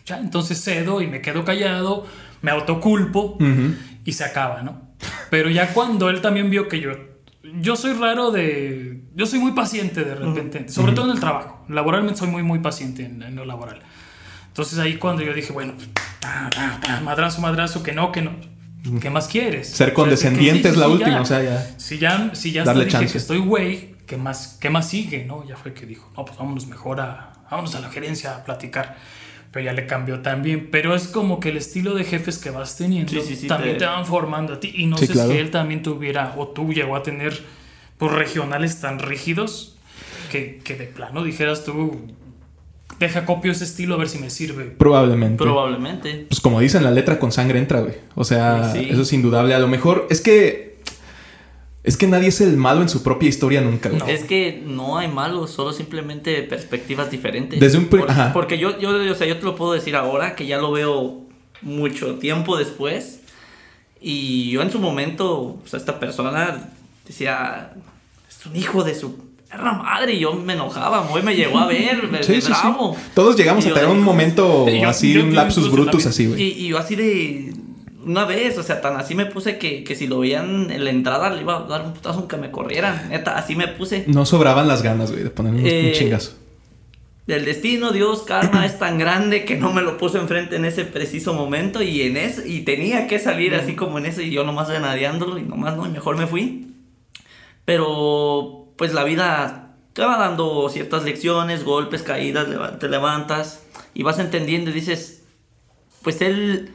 ya entonces cedo y me quedo callado, me autoculpo Ujú. y se acaba, ¿no? Pero ya cuando él también vio que yo, yo soy raro de, yo soy muy paciente de repente, sobre todo en el trabajo, laboralmente soy muy, muy paciente en, en lo laboral. Entonces ahí cuando yo dije, bueno, madrazo, madrazo, que no, que no, ¿qué más quieres? Ser O sea, condescendiente que- es la sí, última, ya. o sea, ya. Si ya, si ya Darle hasta dije chance. que estoy güey, ¿qué más, ¿qué más sigue? ¿no? Ya fue que dijo, no, pues vámonos mejor a, vámonos a la gerencia a platicar. Pero ya le cambió también. Pero es como que el estilo de jefes que vas teniendo Sí, sí, sí, también te- te... van formando a ti. Y no Sí, sé claro. si él también tuviera, o tú llegó a tener, pues regionales tan rígidos que, que de plano dijeras tú, deja copio ese estilo a ver si me sirve. Probablemente. Probablemente. Pues como dicen, la letra con sangre entra, güey. O sea, Sí. eso es indudable. A lo mejor es que. Es que nadie es el malo en su propia historia nunca, güey. No. Es que no hay malos, solo simplemente perspectivas diferentes. Desde un Por- ajá. Porque yo, yo, o sea, yo te lo puedo decir ahora, que ya lo veo mucho tiempo después. Y yo en su momento, o sea, esta persona decía, es un hijo de su perra madre. Y yo me enojaba, muy me llegó a ver, me, Sí, me sí, sí. bravo. Todos llegamos Y a tener un momento Yo- así, yo- un lapsus brutus así, Y, güey. y yo así de una vez, o sea, tan así me puse que, que si lo veían en la entrada le iba a dar un putazo aunque me corrieran. Neta, así me puse. No sobraban las ganas, güey, de poner un, un Eh, chingazo. El destino, Dios, karma es tan grande que no me lo puso enfrente en ese preciso momento y en ese, y tenía que salir así como en ese y yo nomás venadeándolo y nomás no, y mejor me fui. Pero pues la vida te va dando ciertas lecciones, golpes, caídas, te levantas y vas entendiendo y dices, pues él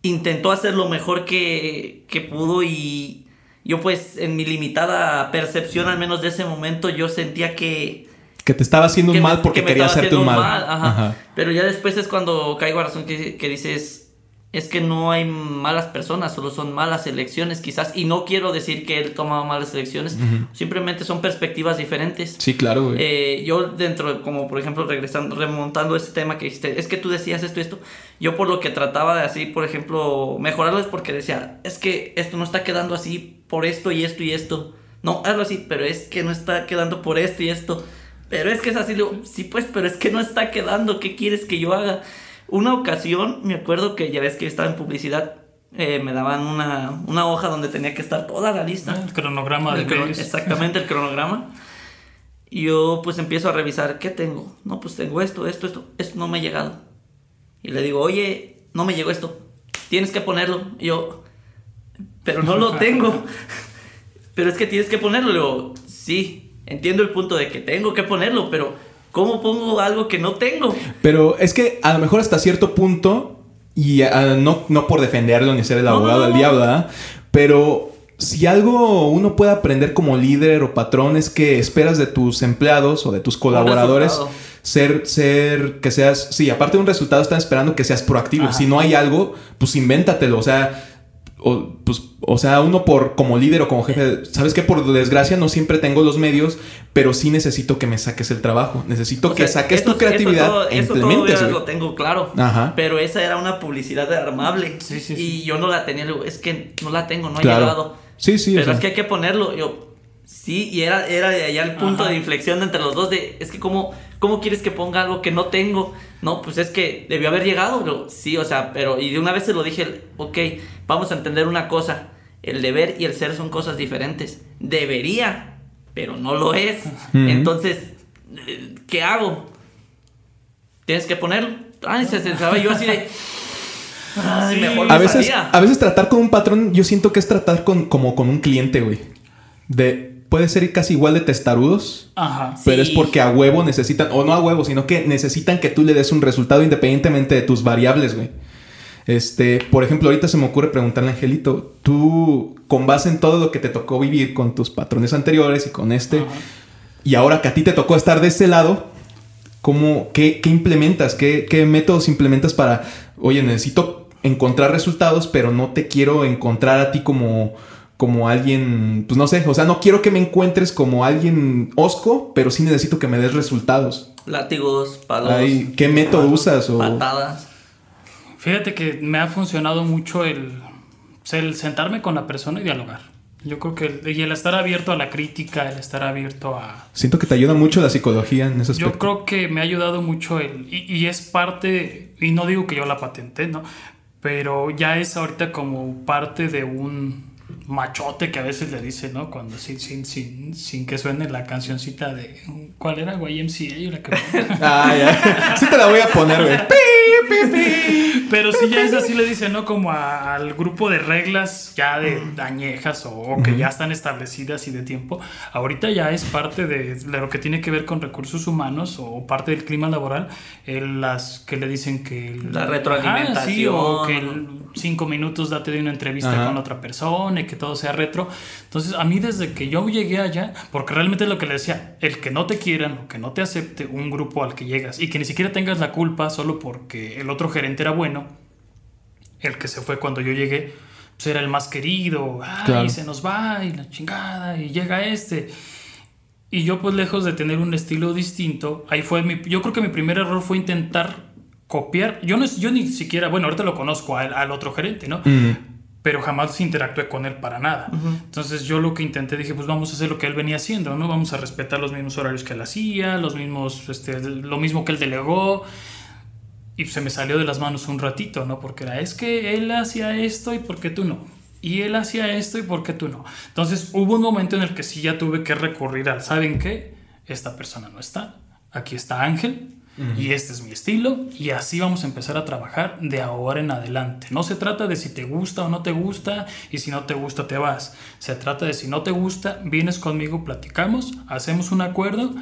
intentó hacer lo mejor que, que pudo y yo pues en mi limitada percepción al menos de ese momento yo sentía que Que te estaba haciendo un mal porque que me quería hacerte un mal. ajá. Ajá. Pero ya después es cuando caigo a razón que, que dices, es que no hay malas personas, solo son malas elecciones quizás. Y no quiero decir que él tomaba malas elecciones, simplemente son perspectivas diferentes. Sí, claro, güey. Eh, yo dentro, como por ejemplo, regresando, remontando ese tema que dijiste, es que tú decías esto y esto, yo por lo que trataba de así, por ejemplo, mejorarlo es porque decía, es que esto no está quedando así por esto y esto y esto. No, algo así, pero es que no está quedando por esto y esto. Pero es que es así, sí pues, pero es que no está quedando, ¿qué quieres que yo haga? Una ocasión, me acuerdo que ya ves que estaba en publicidad, eh, me daban una, una, hoja donde tenía que estar toda la lista. El cronograma el Exactamente, el cronograma. Y yo pues empiezo a revisar, ¿qué tengo? No, pues tengo esto, esto, esto, esto no me ha llegado. Y le digo, oye, no me llegó esto, tienes que ponerlo. Y yo, pero no lo tengo. pero es que tienes que ponerlo. Le digo, sí, entiendo el punto de que tengo que ponerlo, pero ¿Cómo pongo algo que no tengo? Pero es que a lo mejor hasta cierto punto, y ah, no, no por defenderlo ni ser el abogado del diablo, pero si algo uno puede aprender como líder o patrón es que esperas de tus empleados o de tus colaboradores ser, ser, que seas, sí, aparte de un resultado están esperando que seas proactivo. Si no hay algo, pues invéntatelo. O sea, o, pues, o sea, uno por como líder o como jefe, sabes que por desgracia no siempre tengo los medios, pero sí necesito que me saques el trabajo. Necesito que saques tu creatividad e implementes. lo tengo claro. Ajá. Pero esa era una publicidad armable. Sí, sí, y yo no la tenía. Es que no la tengo, no ha llegado. Sí, sí. Pero es que hay que ponerlo. Yo, sí, y era, era de allá el punto de inflexión entre los dos. De, es que, ¿cómo, ¿cómo quieres que ponga algo que no tengo? No, pues es que debió haber llegado. sí, o sea, pero. Y de una vez se lo dije, ok vamos a entender una cosa, el deber y el ser son cosas diferentes. Debería, pero no lo es. Entonces, ¿qué hago? Tienes que ponerlo. Ay, se sentaba yo así de... a, veces, a veces tratar con un patrón, yo siento que es tratar con, como con un cliente, güey. De, puede ser casi igual de testarudos, Ajá, pero es porque a huevo necesitan, o no a huevo, sino que necesitan que tú le des un resultado independientemente de tus variables, güey. Este, por ejemplo, ahorita se me ocurre preguntarle a Angelito, tú con base en todo lo que te tocó vivir con tus patrones anteriores y con este, y ahora que a ti te tocó estar de ese lado, ¿cómo, qué, implementas? ¿Qué, métodos implementas para, oye, necesito encontrar resultados, pero no te quiero encontrar a ti como, como alguien, pues no sé, o sea, no quiero que me encuentres como alguien osco, pero sí necesito que me des resultados. Látigos, palos. ¿Qué método usas? O... Patadas. Fíjate que me ha funcionado mucho el, el sentarme con la persona y dialogar. Yo creo que el, y el estar abierto a la crítica, el estar abierto a... Siento que te ayuda mucho la psicología en ese aspecto. Yo creo que me ha ayudado mucho el... Y, y, es parte, y no digo que yo la patenté, ¿no? Pero ya es ahorita como parte de un machote que a veces le dice, ¿no? Cuando sin, sin, sin, sin que suene la cancioncita de... ¿Cuál era? YMCA la que... ah, ya. Sí te la voy a poner, güey. Pero si ya es así, le dice, ¿no? Como al grupo de reglas ya de dañejas o, que ya están establecidas y de tiempo. Ahorita ya es parte de, lo que tiene que ver con recursos humanos o parte del clima laboral. las que le dicen que... La retroalimentación. o que cinco minutos date de una entrevista con otra persona y que todo sea retro. Entonces, a mí desde que yo llegué allá, porque realmente es lo que le decía, el que no te quieran o que no te acepte un grupo al que llegas y que ni siquiera tengas la culpa solo porque el otro gerente era bueno, el que se fue cuando yo llegué, pues era el más querido, y se nos va y la chingada y llega este. Y yo pues lejos de tener un estilo distinto, ahí fue mi, yo creo que mi primer error fue intentar copiar, yo no yo ni siquiera, bueno, ahorita lo conozco al, otro gerente, ¿no? Pero jamás interactué con él para nada. Entonces yo lo que intenté, dije, pues vamos a hacer lo que él venía haciendo, ¿no? Vamos a respetar los mismos horarios que él hacía, los mismos, este, lo mismo que él delegó y se me salió de las manos un ratito, ¿no? Porque era, es que él hacía esto y ¿por qué tú no? Y él hacía esto y ¿por qué tú no? Entonces hubo un momento en el que sí ya tuve que recurrir al, ¿saben qué? Esta persona no está. Aquí está Ángel y este es mi estilo y así vamos a empezar a trabajar de ahora en adelante. No se trata de si te gusta o no te gusta y si no te gusta te vas. Se trata de si no te gusta, vienes conmigo, platicamos, hacemos un acuerdo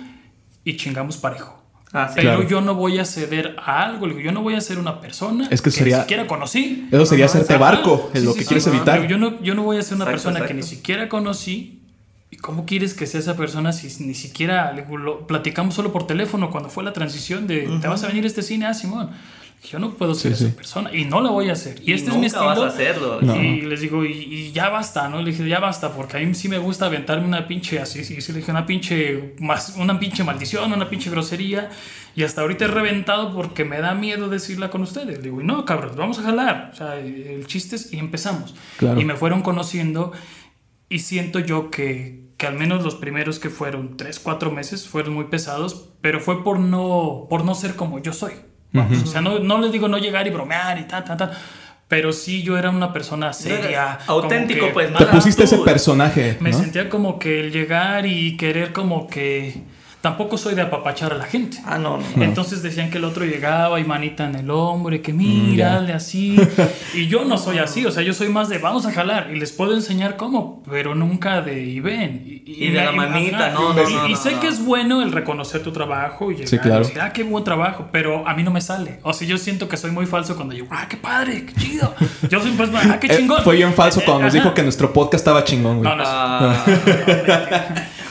y chingamos parejo. Ah, pero yo no voy a ceder a algo, yo no voy a ser una persona es que, sería, ni siquiera conocí. Eso sería hacerte barco, es lo que quieres evitar. Yo no, yo no voy a ser una persona que ni siquiera conocí. ¿Y cómo quieres que sea esa persona si ni siquiera lo platicamos solo por teléfono cuando fue la transición de te vas a venir a este cine? Ah, Simón. Yo no puedo ser Sí, esa sí. persona y no lo voy a hacer. Y, Y este es mi nunca vas estilo. a hacerlo. No. Y les digo, y, y ya basta, ¿no? Le dije, ya basta, porque a mí sí me gusta aventarme una pinche, así, sí, sí, le dije, una pinche, más, una pinche maldición, una pinche grosería. Y hasta ahorita he reventado porque me da miedo decirla con ustedes. Le digo, y no, cabrón, vamos a jalar. O sea, el chiste es, y empezamos. Claro. Y me fueron conociendo y siento yo que, que al menos los primeros que fueron tres, cuatro meses fueron muy pesados, pero fue por no, por no ser como yo soy. Vamos, O sea, no, no les digo no llegar y bromear y tal, tal, tal. Pero sí, yo era una persona seria. auténtico, que pues, Te Nada, pusiste tú. ese personaje, Me ¿no? sentía como que el llegar y querer como que... Tampoco soy de apapachar a la gente. Ah, no, no. Entonces decían que el otro llegaba y manita en el hombro y que Mm, mira, hazle así. Y yo no soy así, o sea, yo soy más de vamos a jalar y les puedo enseñar cómo, pero nunca de y ven. Y, Y de la manita, no, y- no, no, Y, sé no. que es bueno el reconocer tu trabajo y llegar Sí, claro. y decir, ah, qué buen trabajo, pero a mí no me sale. O sea, yo siento que soy muy falso cuando digo, ah, qué padre, qué chido. Yo siempre es, ah, qué Eh, chingón. fue bien falso cuando nos Ajá. dijo que nuestro podcast estaba chingón, güey. No, no, Ah,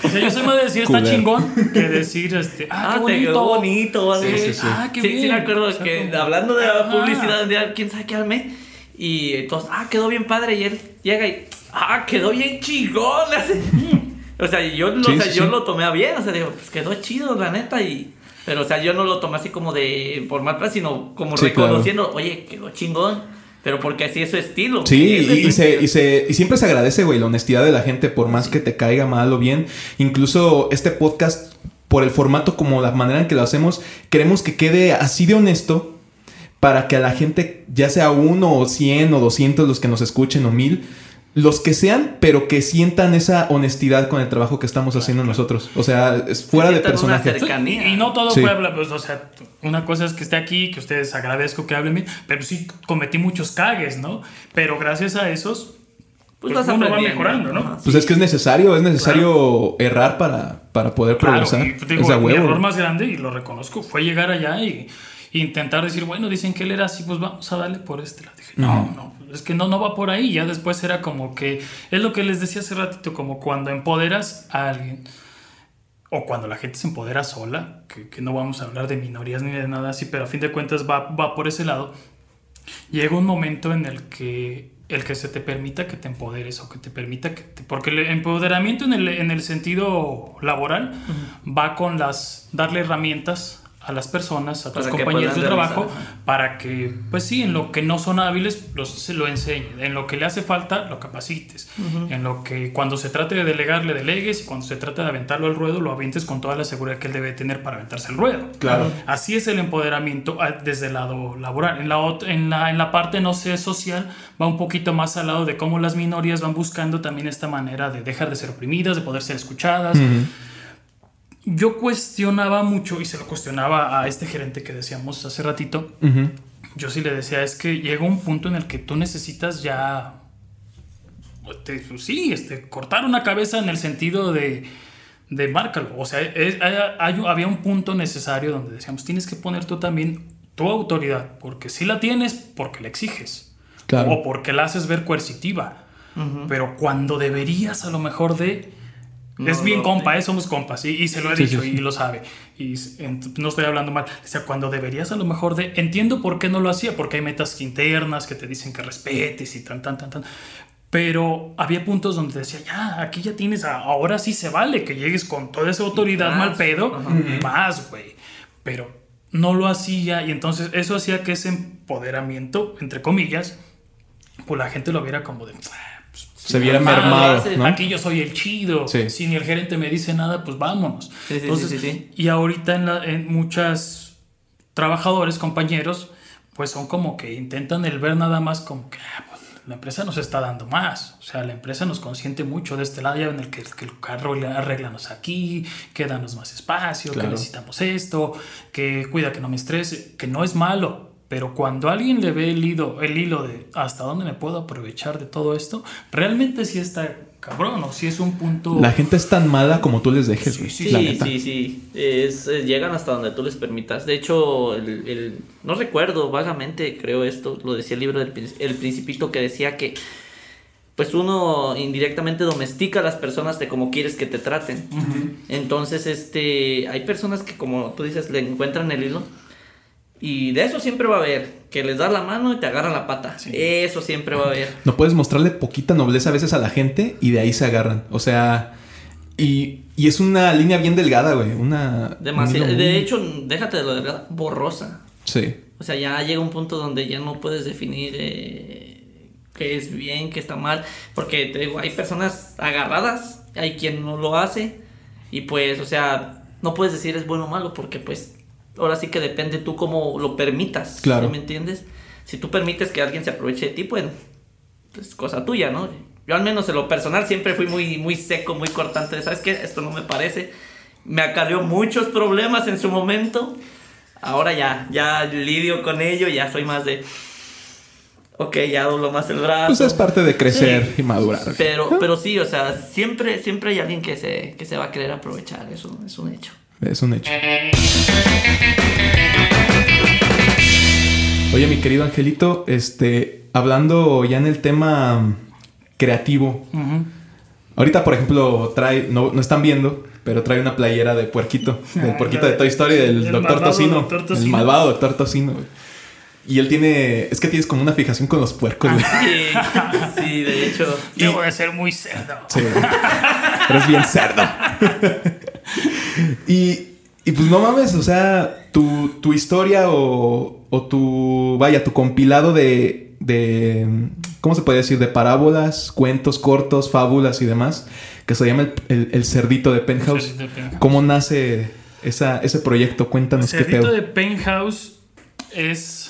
O sea, yo soy más de decir está chingón que decir, este, ah, ah, qué te quedó bonito. así. Sí, sí, sí. Ah, qué sí, bien. sí me acuerdo O sea, que como- hablando de la publicidad, día, quién sabe qué armé. Y entonces, ah, quedó bien padre. Y él llega y, ah, quedó bien chingón. O sea, yo, o sea, sí, yo sí. lo tomé a bien. O sea, digo, pues quedó chido, la neta. Y, pero, o sea, yo no lo tomé así como de por mal plan, sino como Sí, claro. reconociendo, oye, quedó chingón. Pero porque así es su estilo. Sí, y, se, y, se- y siempre se agradece, güey, la honestidad de la gente, por más que te caiga mal o bien. Incluso este podcast, por el formato como la manera en que lo hacemos, queremos que quede así de honesto para que a la gente, ya sea uno o cien o doscientos los que nos escuchen o mil, los que sean, pero que sientan esa honestidad con el trabajo que estamos haciendo nosotros. O sea, es fuera de sientan una personaje. cercanía. Y no todo Sí. fue hablar, pues, o sea, una cosa es que esté aquí, que ustedes agradezco que hablen bien, pero sí cometí muchos cagues, ¿no? Pero gracias a esos, Pues pues, vas uno va mejorando, ¿no? Ajá, Pues sí. es que es necesario, es necesario errar para, para poder Claro, progresar. y, pues, digo, es mi huevo. error más grande, y lo reconozco, fue llegar allá y, y intentar decir, bueno, dicen que él era así, pues vamos a darle por este lado. Dije, no, no, es que no, no va por ahí. Ya después era como que, es lo que les decía hace ratito, como cuando empoderas a alguien, o cuando la gente se empodera sola, que, que no vamos a hablar de minorías ni de nada así, pero a fin de cuentas va, va por ese lado, llega un momento en el que el que se te permita que te empoderes o que te permita que te, porque el empoderamiento en el, en el sentido laboral va con las darle herramientas a las personas, a tus Para compañeros de trabajo, realizar, para que, pues sí, en lo que no son hábiles, los, se lo enseñes, en lo que le hace falta, lo capacites, en lo que cuando se trate de delegar, le delegues, y cuando se trate de aventarlo al ruedo, lo avientes con toda la seguridad que él debe tener para aventarse al ruedo. Claro. Así es el empoderamiento ah, desde el lado laboral. En la, en la, en la parte, no sé, social, va un poquito más al lado de cómo las minorías van buscando también esta manera de dejar de ser oprimidas, de poder ser escuchadas. Yo cuestionaba mucho, y se lo cuestionaba a este gerente que decíamos hace ratito, yo sí le decía, es que llega un punto en el que tú necesitas ya, te- sí, este, cortar una cabeza en el sentido de, de márcalo. O sea, es- hay- hay- había un punto necesario donde decíamos, tienes que poner tú también tu autoridad, porque si la tienes, porque la exiges, Claro. o porque la haces ver coercitiva, pero cuando deberías a lo mejor de... No, es bien no, compa, ¿eh? somos compas, y, y se lo he Sí, dicho sí, y lo sabe. Y no estoy hablando mal. O sea, cuando deberías a lo mejor de. Entiendo por qué no lo hacía, porque hay metas internas que te dicen que respetes y tan, tan, tan, tan. Pero había puntos donde decía, ya, aquí ya tienes, a- ahora sí se vale que llegues con toda esa autoridad Más, mal pedo, más, güey. Pero no lo hacía y entonces eso hacía que ese empoderamiento, entre comillas, pues la gente lo viera como de. "Ah, pues, Se viera mermado, ¿no? Aquí yo soy el chido. Sí. Si ni el gerente me dice nada, pues vámonos. Sí, sí, sí, Entonces, sí, sí. Y ahorita en, la- en muchas trabajadores, compañeros, pues son como que intentan el ver nada más como que ah, pues, la empresa nos está dando más. O sea, la empresa nos consiente mucho de este lado ya en el que, que el carro le arreglanos aquí, que danos más espacio, Claro. que necesitamos esto, que cuida que no me estrese, que no es malo. Pero cuando alguien le ve el hilo, el hilo de hasta dónde me puedo aprovechar de todo esto, realmente sí está cabrón o sí es un punto... La gente es tan mala como tú les dejes, güey. Sí, la sí, neta. sí. Es, eh, llegan hasta donde tú les permitas. De hecho, el, el- no recuerdo vagamente, creo esto, lo decía el libro del El Principito que decía que pues uno indirectamente domestica a las personas de como quieres que te traten. Entonces, este, hay personas que como tú dices le encuentran el hilo Y de eso siempre va a haber, que les das la mano y te agarran la pata. Eso siempre va a haber. No puedes mostrarle poquita nobleza a veces a la gente y de ahí se agarran. O sea, y, y es una línea bien delgada, güey. Una. Demasiado. un De hecho, déjate de lo delgada, borrosa. Sí. O sea, ya llega un punto donde ya no puedes definir eh, qué es bien, qué está mal. Porque te digo, hay personas agarradas, hay quien no lo hace. Y pues, o sea, no puedes decir es bueno o malo, porque pues ahora sí que depende tú cómo lo permitas. Claro. ¿sí ¿Me entiendes? Si tú permites que alguien se aproveche de ti, pues es cosa tuya, ¿no? Yo al menos en lo personal siempre fui muy, muy seco, muy cortante. ¿Sabes qué? Esto no me parece. Me acarrió muchos problemas en su momento. Ahora ya, ya lidio con ello, ya soy más de... Ok, ya doblo más el brazo. Pues es parte de crecer Sí. y madurar. Pero, pero sí, o sea, siempre, siempre hay alguien que se, que se va a querer aprovechar, eso es un hecho. Es un hecho. Oye, mi querido Angelito, este, hablando ya en el tema creativo. Ahorita, por ejemplo, trae, no, no están viendo, pero trae una playera de puerquito, del puerquito de Toy Story, del El Doctor Tocino, Dr. el malvado Doctor Tocino. güey. Y él tiene, es que tienes como una fijación con los puercos. güey. Sí, sí, de hecho. Yo voy a ser muy cerdo. Sí. Pero es bien cerdo. y, y pues no mames, o sea, tu, tu historia o, o tu, vaya, tu compilado de, de, ¿cómo se puede decir? De parábolas, cuentos cortos, fábulas y demás, que se llama el, el- el cerdito de Penthouse. Cerdito de Penthouse. ¿Cómo nace esa, ese proyecto? Cuéntanos qué Cerdito pedo. de Penthouse es.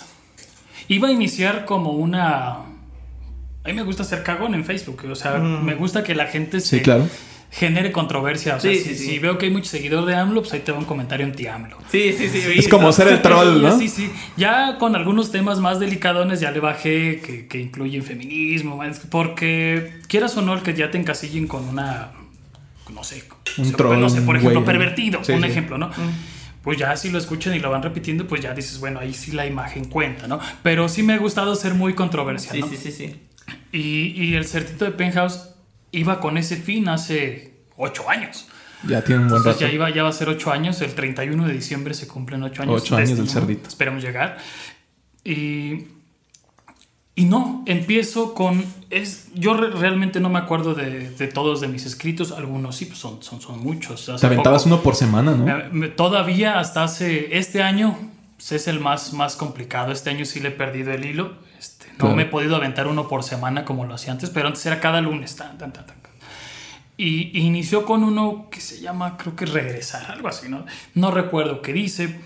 Iba a iniciar como una. A mí me gusta ser cagón en Facebook. O sea, me gusta que la gente se Sí, claro. genere controversia. O sea, Sí, si, sí, sí. si veo que hay mucho seguidor de AMLO, pues ahí te va un comentario anti-AMLO. Sí, sí, sí. Es como ser el troll, ¿no? Sí, sí. Ya con algunos temas más delicadones ya le bajé, que, que incluyen feminismo, porque quieras o no, el que ya te encasillen con una, no sé, Un troll, no sé, por ejemplo, pervertido, Sí, un sí. ejemplo, ¿no? Pues ya si lo escuchan y lo van repitiendo, pues ya dices, bueno, ahí sí la imagen cuenta, ¿no? Pero sí me ha gustado ser muy controversial, Sí, ¿no? sí, sí, sí. Y, y el cerdito de Penthouse iba con ese fin hace ocho años. Ya tiene un buen Entonces rato. ya, iba, ya va a ser ocho años. El 31 de diciembre se cumplen ocho años. Ocho años este, del ¿no? cerdito. Esperemos llegar. Y, y no, empiezo con... Es, yo re- realmente no me acuerdo de, de todos de mis escritos. Algunos sí, pues son, son, son muchos. Hace Te aventabas poco- uno por semana, ¿no? me- me- todavía hasta hace... Este año pues, es el más, más complicado. Este año sí le he perdido el hilo. Este, no Claro. me he podido aventar uno por semana como lo hacía antes, pero antes era cada lunes. Tan, tan, tan, tan. Y, y inició con uno que se llama, creo que regresar, algo así, ¿no? No recuerdo qué dice,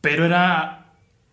pero era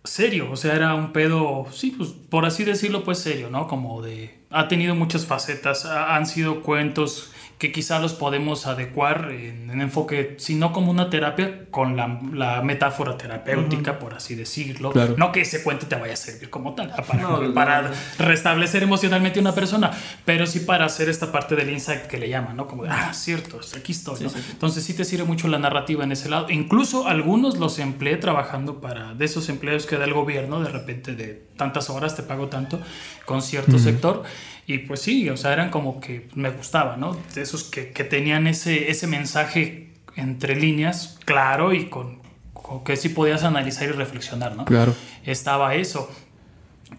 serio, o sea, era un pedo, sí, pues por así decirlo, pues serio, ¿no? Como de... Ha tenido muchas facetas, ha- han sido cuentos que quizá los podemos adecuar en, en enfoque, si no como una terapia, con la, la metáfora terapéutica, por así decirlo. Claro. No que ese cuento te vaya a servir como tal, para, No, para no. restablecer emocionalmente a una persona, pero sí para hacer esta parte del insight que le llaman, ¿no? Como de, ah, cierto, aquí estoy, ¿no? Entonces sí te sirve mucho la narrativa en ese lado. Incluso algunos los empleé trabajando para, de esos empleos que da el gobierno, de repente de tantas horas te pago tanto con cierto sector. Y pues sí, o sea, eran como que me gustaba, ¿no? De esos que, que tenían ese, ese mensaje entre líneas, claro, y con, con que sí podías analizar y reflexionar, ¿no? Claro. estaba eso.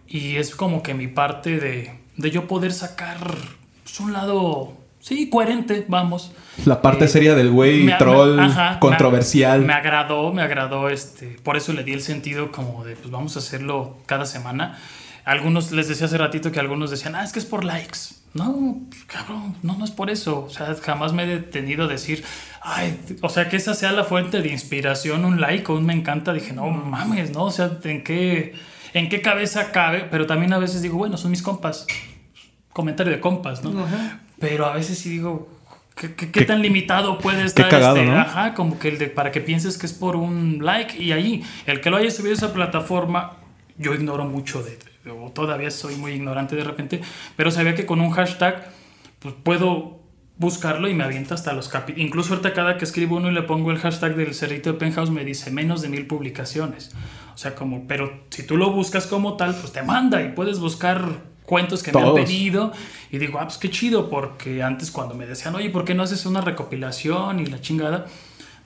Y es como que mi parte de, de yo poder sacar pues, un lado, sí, coherente, vamos. La parte Eh, seria del güey me- troll, me- ajá, me- controversial. Me, agradó, me agradó, este, por eso le di el sentido como de, pues vamos a hacerlo cada semana. Algunos, les decía hace ratito que algunos decían, ah, es que es por likes. No, cabrón, no, no es por eso. O sea, jamás me he detenido a decir, ay, o sea, que esa sea la fuente de inspiración, un like o un me encanta. Dije, no mames, ¿no? O sea, ¿en qué, en qué cabeza cabe? Pero también a veces digo, bueno, son mis compas. Comentario de compas, ¿no? Pero a veces sí digo, ¿qué, qué- qué Qué- tan limitado puede estar cagado, este? ¿no? Ajá, como que el de, para que pienses que es por un like y ahí, el que lo haya subido a esa plataforma, yo ignoro mucho de, o todavía soy muy ignorante de repente, pero sabía que con un hashtag, pues puedo buscarlo y me avienta hasta los capítulos. Incluso ahorita cada que escribo uno y le pongo el hashtag del cerrito de Penthouse me dice menos de mil publicaciones. O sea, como, pero si tú lo buscas como tal, pues te manda y puedes buscar cuentos que me han pedido y digo, ah, pues qué chido, porque antes cuando me decían, oye, ¿por qué no haces una recopilación y la chingada?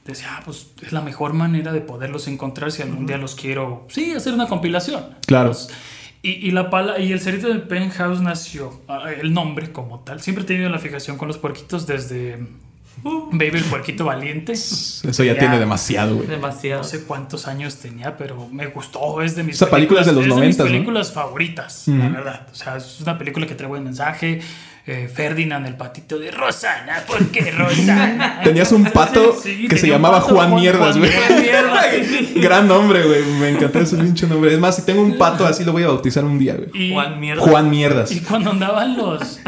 Decía, ah, pues es la mejor manera de poderlos encontrar si algún día los quiero, sí, hacer una compilación. Claro. Pues, y, y, la pala, y el cerrito del penthouse nació, ah, el nombre como tal. Siempre he tenido la fijación con los puerquitos desde Baby el puerquito valiente. Eso ya, tiene demasiado, güey. Demasiado. No sé cuántos años tenía, pero me gustó. Es de mis Esa película es de los 90, mis ¿no? películas favoritas, la verdad. O sea, es una película que trae buen mensaje. Eh, Ferdinand, el patito de Rosana. ¿Por qué Rosana? Tenías un pato Sí, que se llamaba pato, Juan Juan- Mierdas, Juan güey. Mierda. Gran nombre, güey. Me encantó ese pinche nombre. Es más, si tengo un pato así, lo voy a bautizar un día, güey. Juan Mierda. Juan Mierdas. Y cuando andaban los.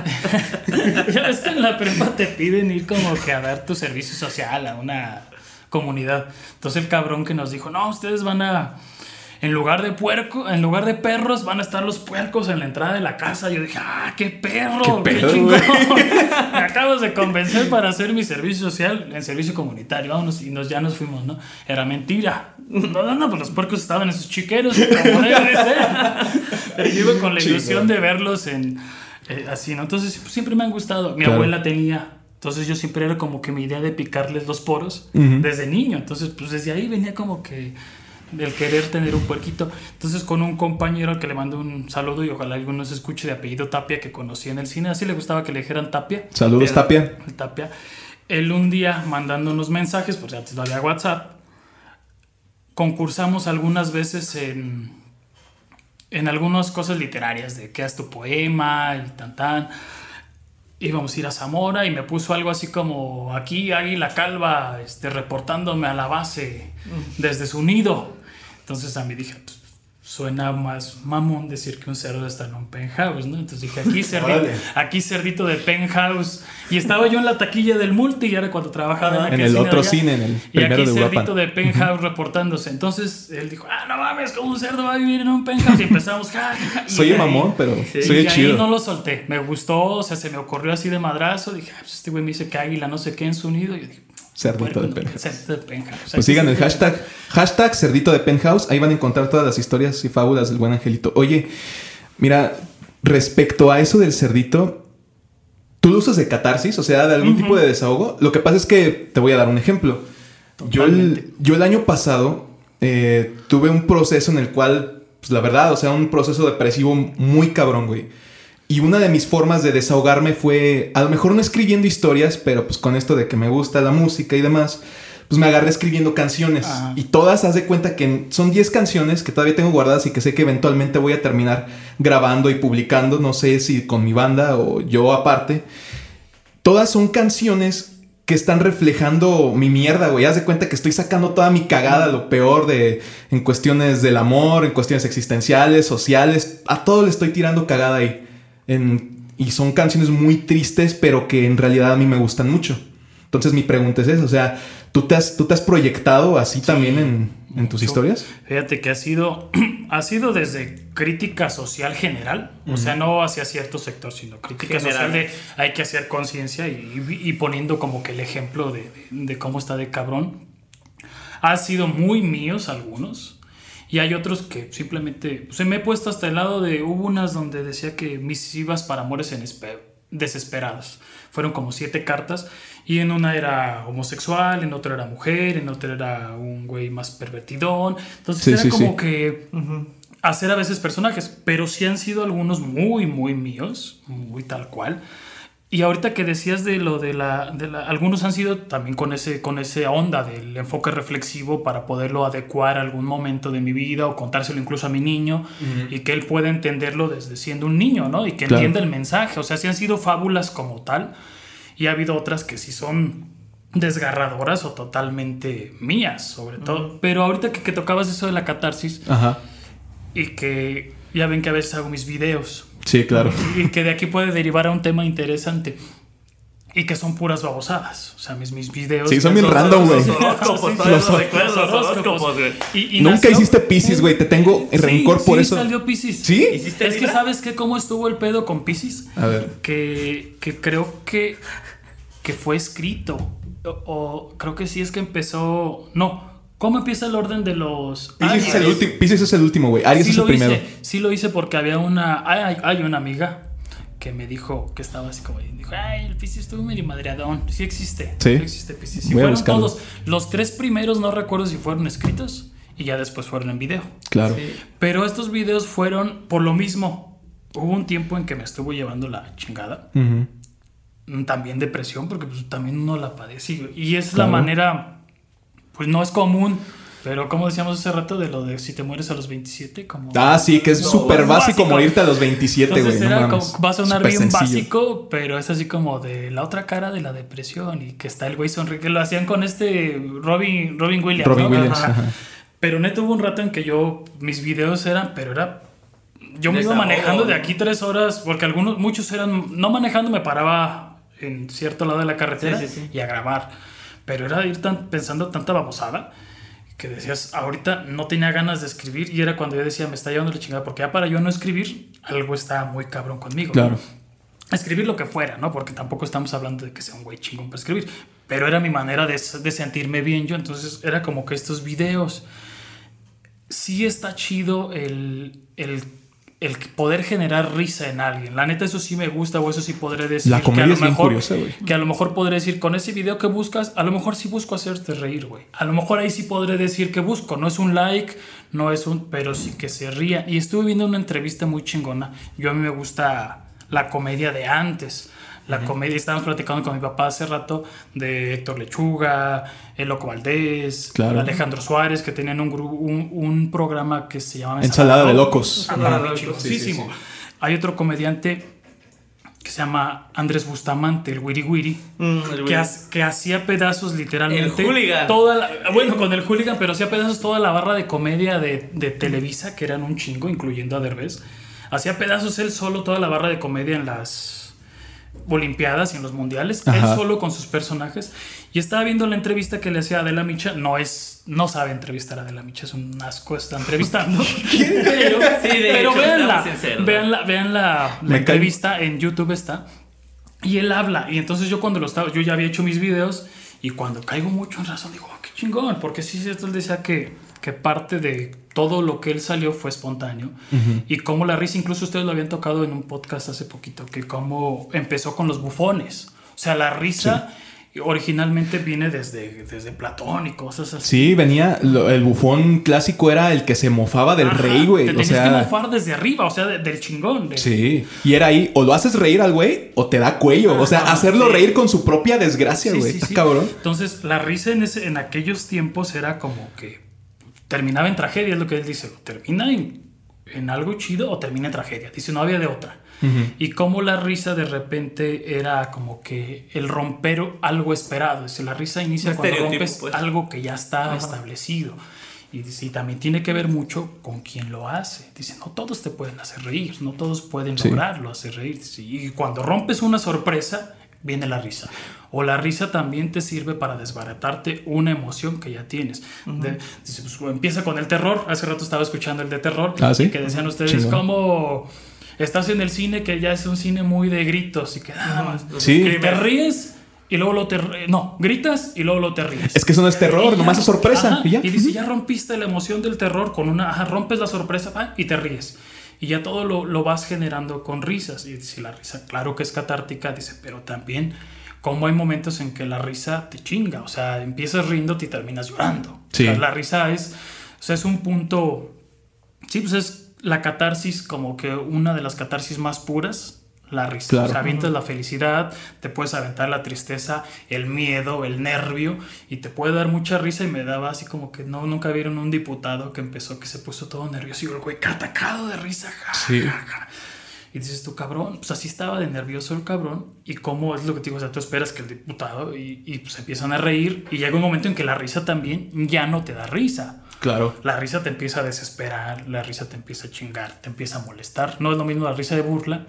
ya ves que en la prepa te piden ir como que a dar tu servicio social a una comunidad. Entonces el cabrón que nos dijo, no, ustedes van a. En lugar de puerco, en lugar de perros, van a estar los puercos en la entrada de la casa. Yo dije, ah, qué perro, Qué qué, pedo, chingón. güey. Me acabas de convencer para hacer mi servicio social en servicio comunitario. Vámonos y nos, ya nos fuimos, ¿no? Era mentira. No, no, no, pues los puercos estaban en sus chiqueros, como debe de ser. Pero yo iba con la ilusión de verlos en eh, así, ¿no? Entonces pues, siempre me han gustado. Mi Claro. abuela tenía. Entonces yo siempre era como que mi idea de picarles los poros Ujú. desde niño. Entonces, pues desde ahí venía como que del querer tener un puerquito. Entonces, con un compañero al que le mando un saludo y ojalá alguno se escuche de apellido Tapia que conocí en el cine. Así le gustaba que le dijeran Tapia. Saludos, Tapia. El Tapia. Él un día mandándonos mensajes, pues antes no había WhatsApp. Concursamos algunas veces en, en algunas cosas literarias, de que haz tu poema y tan tan. Íbamos a ir a Zamora y me puso algo así como aquí Águila Calva este, reportándome a la base desde su nido. Entonces a mí dije, pues, suena más mamón decir que un cerdo está en un penthouse, ¿no? Entonces dije, aquí cerdito, aquí cerdito de penthouse. Y estaba yo en la taquilla del multi y era cuando trabajaba en, En aquel el otro allá. cine, en el Y primero aquí de Europa. cerdito de penthouse reportándose. Entonces él dijo, ah, no mames, como un cerdo va a vivir en un penthouse. Y empezamos, ja, ja, ja. Y Soy ahí- mamón, pero Sí. soy y chido. no lo solté. Me gustó, o sea, se me ocurrió así de madrazo. Dije, ah, pues este güey me dice que águila no sé qué en su nido. Y yo dije, Cerdito de penthouse. Cerdito de penthouse. O sea, Pues sigan el hashtag, hashtag cerdito de penthouse. Ahí van a encontrar todas las historias y fábulas del buen angelito. Oye, mira, respecto a eso del cerdito, ¿tú lo usas de catarsis? O sea, de algún tipo de desahogo. Lo que pasa es que te voy a dar un ejemplo. Yo el, yo el año pasado eh, tuve un proceso en el cual, pues la verdad, o sea, un proceso depresivo muy cabrón, güey. Y una de mis formas de desahogarme fue, a lo mejor no escribiendo historias, pero pues con esto de que me gusta la música y demás, pues me agarré escribiendo canciones. Ajá. Y todas, haz de cuenta que son 10 canciones que todavía tengo guardadas y que sé que eventualmente voy a terminar grabando y publicando, no sé si con mi banda o yo aparte. Todas son canciones que están reflejando mi mierda, güey. Haz de cuenta que estoy sacando toda mi cagada, lo peor de en cuestiones del amor, en cuestiones existenciales, sociales, a todo le estoy tirando cagada ahí. En- y son canciones muy tristes, pero que en realidad a mí me gustan mucho. Entonces mi pregunta es eso, o sea, ¿tú te has, tú te has proyectado así también en, en tus historias? Fíjate que ha sido, ha sido desde crítica social general, o sea, no hacia cierto sector, sino crítica General. social de hay que hacer conciencia y, y poniendo como que el ejemplo de, de cómo está de cabrón. Ha sido muy míos algunos. Y hay otros que simplemente se me he puesto hasta el lado de hubo unas donde decía que misivas para amores en espe- desesperados. Fueron como siete cartas y en una era homosexual, en otra era mujer, en otra era un güey más pervertidón. Entonces Sí, era sí, como sí. que hacer a veces personajes, pero sí han sido algunos muy, muy míos, muy tal cual. Y ahorita que decías de lo de la, de la- algunos han sido también con ese, con ese onda del enfoque reflexivo para poderlo adecuar a algún momento de mi vida o contárselo incluso a mi niño y que él pueda entenderlo desde siendo un niño, ¿no? Y que Claro. entienda el mensaje. O sea, sí han sido fábulas como tal y ha habido otras que sí son desgarradoras o totalmente mías, sobre todo. Pero ahorita que, que tocabas eso de la catarsis Ajá. y que ya ven que a veces hago mis videos Sí, claro. y que de aquí puede derivar a un tema interesante y que son puras babosadas. O sea, mis, mis videos. Sí, son bien random, güey. Los horóscopos, Sí, los güey. Nunca nació- hiciste Pisces, güey. Te tengo Sí, rencor por sí, eso. salió Pisces. ¿Sí? ¿Hiciste Es que sabes que cómo estuvo el pedo con Pisces. A ver. Que, que creo que, que fue escrito. O, o creo que sí es que empezó. No. ¿Cómo empieza el orden de los. Pisces es el Aries? último, Pisces es el último, güey. Aries sí es el primero. hice, sí lo hice porque había una, hay, hay una amiga que me dijo que estaba así como. Dijo, ay, el Piscis estuvo medio madreadón. Sí existe. Sí. existe. Sí Voy a fueron todos. Los tres primeros no recuerdo si fueron escritos y ya después fueron en video. Claro. Sí. Pero estos videos fueron por lo mismo. Hubo un tiempo en que me estuvo llevando la chingada. Ujú. Mm, También depresión, porque pues, también uno la padece. Y es Claro. la manera, pues no es común. Pero como decíamos hace rato de lo de si te mueres a los 27, como... Ah, sí, que es No, súper básico, básico. morirte a los 27, güey. Entonces no va a sonar bien sencillo. básico, pero es así como de la otra cara de la depresión y que está el güey sonriendo, que lo hacían con este Robin, Robin Williams. Robin ¿no? Williams, Ajá. ajá. Pero neto hubo un rato en que yo, mis videos eran, pero era, yo me iba manejando de aquí tres horas, porque algunos, muchos eran, no manejando, me paraba en cierto lado de la carretera Sí, sí, sí. y a grabar. Pero era ir tan, pensando tanta babosada que decías, ahorita no tenía ganas de escribir y era cuando yo decía, me está llevando la chingada, porque ya para yo no escribir, algo está muy cabrón conmigo. Claro. Escribir lo que fuera, ¿no? Porque tampoco estamos hablando de que sea un güey chingón para escribir, pero era mi manera de, de sentirme bien yo, entonces era como que estos videos, sí está chido el, el, el poder generar risa en alguien. La neta, eso sí me gusta, o eso sí podré decir. La que a comedia lo es bien mejor- curiosa, güey. Que a lo mejor podré decir, con ese video que buscas, a lo mejor sí busco hacerte reír, güey. A lo mejor ahí sí podré decir que busco. No es un like, no es un. Pero sí que se ría. Y estuve viendo una entrevista muy chingona. Yo a mí me gusta la comedia de antes. La comedia, estábamos platicando con mi papá hace rato de Héctor Lechuga, El Loco Valdés, Claro. Alejandro Suárez, que tenían un, un, un programa que se llamaba Ensalada de locos. Ensalada de locos, Sí, sí, chingoncísimo. Hay otro comediante que se llama Andrés Bustamante, el Wiri Wiri, Mm, el que, ha- que hacía pedazos literalmente. El hooligan. Toda la- bueno, con el hooligan, pero hacía pedazos toda la barra de comedia de, de Televisa, que eran un chingo, incluyendo a Derbez. Hacía pedazos él solo toda la barra de comedia en las Olimpiadas y en los mundiales, él solo con sus personajes. Y estaba viendo la entrevista que le hacía a Adela Micha. No es, no sabe entrevistar a Adela Micha, es un asco, está entrevistando. pero Sí, pero hecho, véanla, véanla, vean la, la Me cae- entrevista en YouTube está. Y él habla. Y entonces yo cuando lo estaba, yo ya había hecho mis videos. Y cuando caigo mucho en razón, digo, "Oh, qué chingón. Porque sí, cierto, él decía que, que parte de todo lo que él salió fue espontáneo. Y como la risa, incluso ustedes lo habían tocado en un podcast hace poquito, que cómo empezó con los bufones. O sea, la risa originalmente viene desde, desde Platón y cosas así. Sí, venía. lo- el bufón clásico era el que se mofaba del Ajá, rey, güey. Te O sea. que mofar desde arriba, o sea, de- del chingón. de- Sí. Y era ahí, o lo haces reír al güey o te da cuello. o sea, Ajá, hacerlo sí. reír con su propia desgracia, Sí, güey. sí, sí. cabrón. Entonces, la risa en, ese, en aquellos tiempos era como que terminaba en tragedia, es lo que él dice. Termina en, en algo chido o termina en tragedia. Dice, no había de otra. Y como la risa de repente era como que el romper algo esperado. Dice, la risa inicia Un cuando rompes pues. algo que ya está Ajá. establecido. Y dice, y también tiene que ver mucho con quién lo hace. Dice, no todos te pueden hacer reír, no todos pueden Sí. lograrlo, hacer reír. Dice, y cuando rompes una sorpresa, viene la risa. O la risa también te sirve para desbaratarte una emoción que ya tienes. De- dice, pues, empieza con el terror. Hace rato estaba escuchando el de terror. Ah, ¿sí? Que decían ustedes Chingón. como... Estás en el cine que ya es un cine muy de gritos y que nada más. Sí. Que te ríes y luego lo te... No, gritas y luego lo te ríes. Es que eso no es terror, Y ya nomás es sorpresa. ajá, y ya. dice, ya rompiste la emoción del terror con una... Ajá, rompes la sorpresa pa, y te ríes. Y ya todo lo, lo vas generando con risas. Y dice, la risa, claro que es catártica, dice, pero también como hay momentos en que la risa te chinga. O sea, empiezas riéndote y terminas llorando. Sí. O sea, la risa es... O sea, es un punto... Sí, pues es la catarsis como que una de las catarsis más puras. La risa. Claro. O sea, avientas la felicidad, te puedes aventar la tristeza, el miedo, el nervio, y te puede dar mucha risa. Y me daba así como que no, nunca vieron un diputado que empezó, que se puso todo nervioso y el güey atacado de risa. ja, Sí. ja, ja. Y dices tú, cabrón, pues así estaba de nervioso el cabrón. Y cómo es lo que te digo, o sea, tú esperas que el diputado y, y pues empiezan a reír. Y llega un momento en que la risa también ya no te da risa. Claro. La risa te empieza a desesperar, la risa te empieza a chingar, te empieza a molestar. No es lo mismo la risa de burla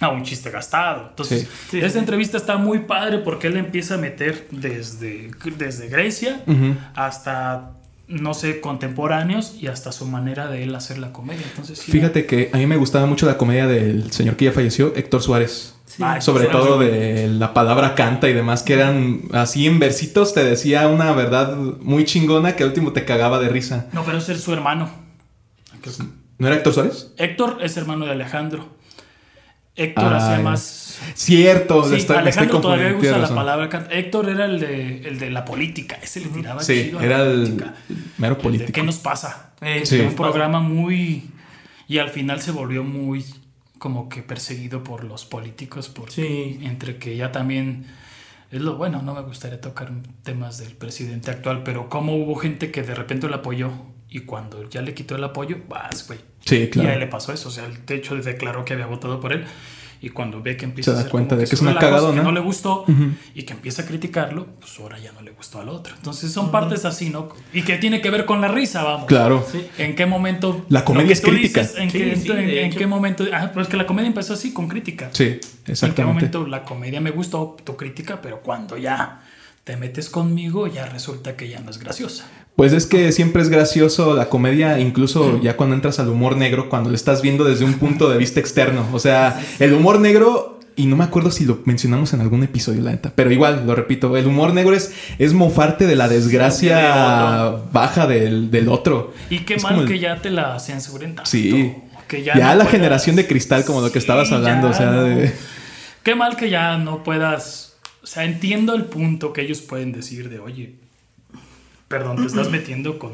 a un chiste gastado. Entonces, Sí. Sí, esta sí. entrevista está muy padre porque él empieza a meter desde, desde Grecia Ujú. hasta, no sé, contemporáneos y hasta su manera de él hacer la comedia. Entonces, sí, Fíjate que a mí me gustaba mucho la comedia del señor que ya falleció, Héctor Suárez. Sí. Ay, Sobre Héctor todo Suárez. de la palabra canta y demás, que eran así en versitos, te decía una verdad muy chingona que al último te cagaba de risa. No, pero ese es su hermano. ¿No era Héctor Suárez? Héctor es hermano de Alejandro. Héctor hacía más. Cierto, Sí, estoy, Alejandro todavía usa la razón. palabra. Héctor era el de, el de la política. Ese le tiraba Sí, chido a era la el política. mero El de político. ¿Qué nos pasa? Eh, Sí. ¿qué un programa muy. Y al final se volvió muy como que perseguido por los políticos. Porque Sí. entre que ya también. Es lo bueno, no me gustaría tocar temas del presidente actual, pero como hubo gente que de repente lo apoyó y cuando ya le quitó el apoyo, vas, güey. Sí, Y a él claro. le pasó eso, o sea, el techo declaró que había votado por él y cuando ve que empieza Se da a hacer cuenta como de que es una cagadona. que no le gustó y que empieza a criticarlo, pues ahora ya no le gustó al otro. Entonces son partes así, ¿no? Y que tiene que ver con la risa, vamos. Claro. ¿En qué momento? La comedia es crítica. dices, ¿En, Sí, qué, sí, en- de en hecho. qué momento? Ah, pues que la comedia empezó así, con crítica. Sí, ¿En qué exactamente. momento la comedia me gustó, tu crítica, pero cuando ya te metes conmigo, ya resulta que ya no es graciosa. Pues es que siempre es gracioso la comedia, incluso ya cuando entras al humor negro, cuando lo estás viendo desde un punto de vista externo. O sea, el humor negro, y no me acuerdo si lo mencionamos en algún episodio, la neta, pero igual, lo repito, el humor negro es, es mofarte de la desgracia De baja del, del otro. Y qué Es mal el- que ya te la censuren tanto. Sí. Que Ya, no la puedas- generación de cristal, como lo que Sí, estabas hablando, ya o sea, no. de... Qué mal que ya no puedas. O sea, entiendo el punto que ellos pueden decir de, oye, perdón, te estás metiendo con,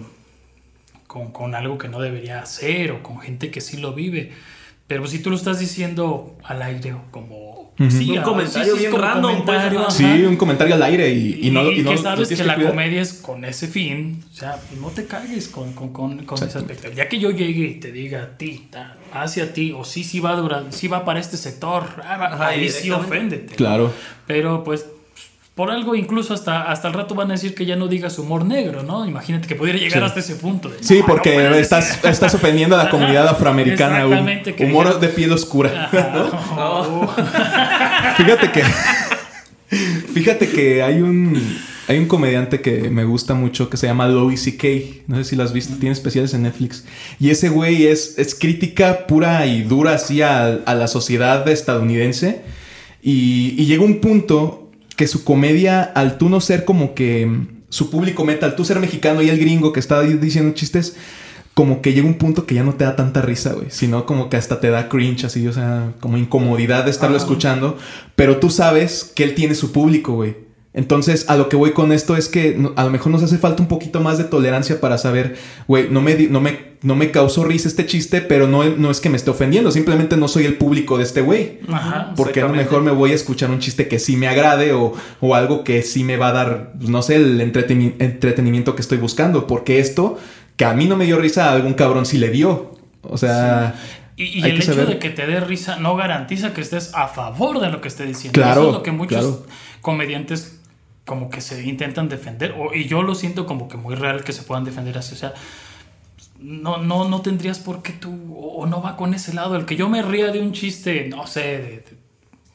con, con algo que no debería hacer o con gente que sí lo vive. Pero si tú lo estás diciendo al aire o como... sí, Un comentario bien como random, pues, comentario, ajá. Sí, un comentario al aire y, y no, y, y no- que sabes tienes que la cuidar. comedia es con ese fin, o sea, no te cagues con, con, con, con ese aspecto. Ya que yo llegue y te diga a ti, hacia ti, o sí, sí va, a durar, sí va para este sector, ah, ahí sí oféndete. Claro. Pero pues, por algo incluso hasta, hasta el rato van a decir que ya no digas humor negro, ¿no? Imagínate que pudiera llegar Sí. hasta ese punto. de, Sí, "No, no porque estás, decir". estás ofendiendo a la comunidad afroamericana. Exactamente, que humor de piel oscura. Ajá. Fíjate que. Fíjate que hay un. Hay un comediante que me gusta mucho que se llama Louis C.K. No sé si lo has visto, tiene especiales en Netflix. Y ese güey es, es crítica pura y dura así a, a la sociedad estadounidense. Y, y llega un punto que su comedia, al tú no ser como que mm, su público meta, al tú ser mexicano y el gringo que está diciendo chistes, como que llega un punto que ya no te da tanta risa, güey, sino como que hasta te da cringe, así, o sea, como incomodidad de estarlo escuchando, pero tú sabes que él tiene su público, güey. Entonces, a lo que voy con esto es que a lo mejor nos hace falta un poquito más de tolerancia para saber, güey, no me, no, me, no me causó risa este chiste, pero no, no es que me esté ofendiendo, simplemente no soy el público de este güey. Ajá. Porque a lo mejor me voy a escuchar un chiste que sí me agrade o, o algo que sí me va a dar, no sé, el entreteni- entretenimiento que estoy buscando. Porque esto, que a mí no me dio risa, a algún cabrón sí le dio. O sea, Y, y hay el hecho saber- de que te dé risa no garantiza que estés a favor de lo que esté diciendo. Claro, Eso es lo que muchos claro. comediantes como que se intentan defender. O, y yo lo siento como que muy real que se puedan defender así. O sea, no, no, no tendrías por qué tú, o, no va con ese lado. El que yo me ría de un chiste, no sé, de, de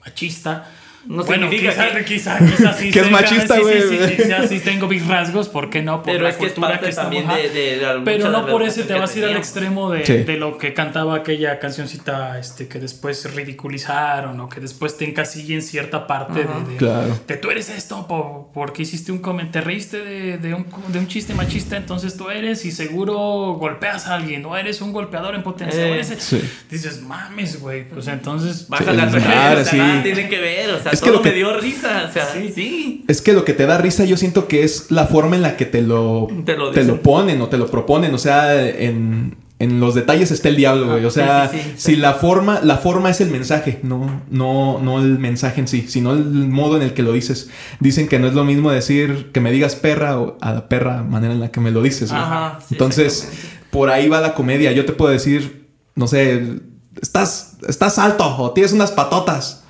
machista. No bueno, significa quizás, que- quizá, quizá sí Que es machista, sí, sí, güey. sí, quizás sí tengo mis rasgos, ¿por qué no? Por Pero la es que es cultura parte estamos- también de, de, de Pero no de por eso te que vas a ir al extremo de, Sí. de lo que cantaba aquella cancioncita este, que después ridiculizaron o que después te encasilla en cierta parte Ajá. de, de- Claro. de tú eres esto po- porque hiciste un comentario, te reíste de, de un, de un chiste machista, entonces tú eres y seguro golpeas a alguien o eres un golpeador en potencia. Eh, o eres- sí. Dices, mames, güey, pues entonces... Bájale Sí, a tiene que ver, o sea, Es que lo que- me dio risa, o sea, Sí. sí. es que lo que te da risa yo siento que es la forma en la que te lo, Te lo te lo ponen o te lo proponen. O sea, en, en los detalles está el diablo, güey. O sea, sí, sí, si la forma, la forma es el mensaje, no, no, no el mensaje en sí, sino el modo en el que lo dices. Dicen que no es lo mismo decir que me digas perra o a la perra manera en la que me lo dices. güey. Ajá, Entonces, por ahí va la comedia. Yo te puedo decir, no sé, estás, estás alto o tienes unas patotas.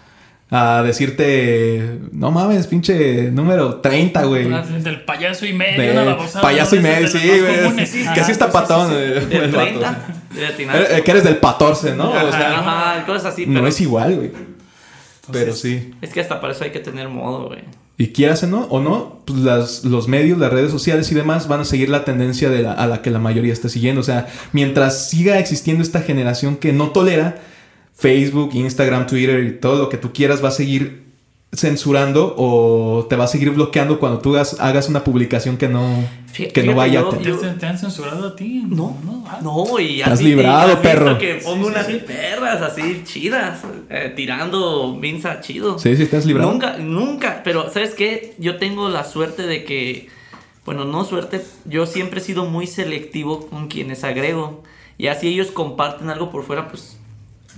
A decirte, no mames, pinche número 30, güey. Ah, Del payaso y medio, De una babosada, payaso y ¿no? medio, sí, güey. sí. Que así está sí, sí, patón, sí. eh, el vato. 30, de atinar. Eh, Que eres del 14, ¿no? O sea, Ajá, cosas así, no pero es igual, güey. Pero sí. es que hasta para eso hay que tener modo, güey. Y quieras o no, o no pues las, los medios, las redes sociales y demás van a seguir la tendencia de la- a la que la mayoría está siguiendo. O sea, mientras siga existiendo esta generación que no tolera, Facebook, Instagram, Twitter y todo lo que tú quieras va a seguir censurando o te va a seguir bloqueando cuando tú hagas, hagas una publicación que no, que no vaya yo- a yo- ¿Te, te han censurado a ti? No, Ah, no, y así- librado, y has perro. que pongo Sí, sí, unas sí. perras así chidas, eh, tirando minza chido. Sí, sí, te has librado. Nunca, nunca, pero ¿sabes qué? Yo tengo la suerte de que, bueno, no suerte, yo siempre he sido muy selectivo con quienes agrego. Y así ellos comparten algo por fuera, pues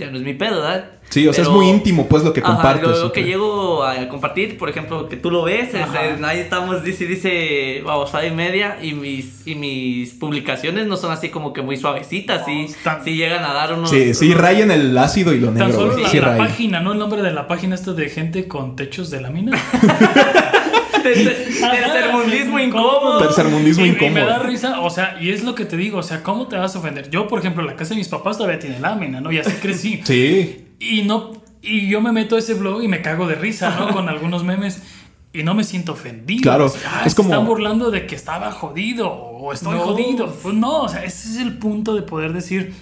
ya no es mi pedo, ¿verdad? Sí, o sea, Pero- es muy íntimo, pues, lo que Ajá, compartes. lo, ok. que llego a compartir, por ejemplo, que tú lo ves, es- Ajá. es- ahí estamos, dice, dice, babosada y media, y mis, y mis publicaciones no son así como que muy suavecitas, sí, tan- sí llegan a dar unos... Sí, sí, unos- rayan el ácido y lo Tan negro. solo güey. la, Sí, la página, ¿no? El nombre de la página esta de gente con techos de lámina. Tercer- Tercermundismo incómodo. Tercermundismo Y- y incómodo. me da risa, o sea, y es lo que te digo, o sea, ¿cómo te vas a ofender? Yo, por ejemplo, la casa de mis papás todavía tiene lámina, ¿no? Y así crecí. Sí. Y no y yo me meto a ese blog y me cago de risa, ¿no? Con algunos memes y no me siento ofendido. Claro, O sea, ah, es se como- están burlando de que estaba jodido o estoy No. jodido. Pues no, o sea, ese es el punto de poder decir,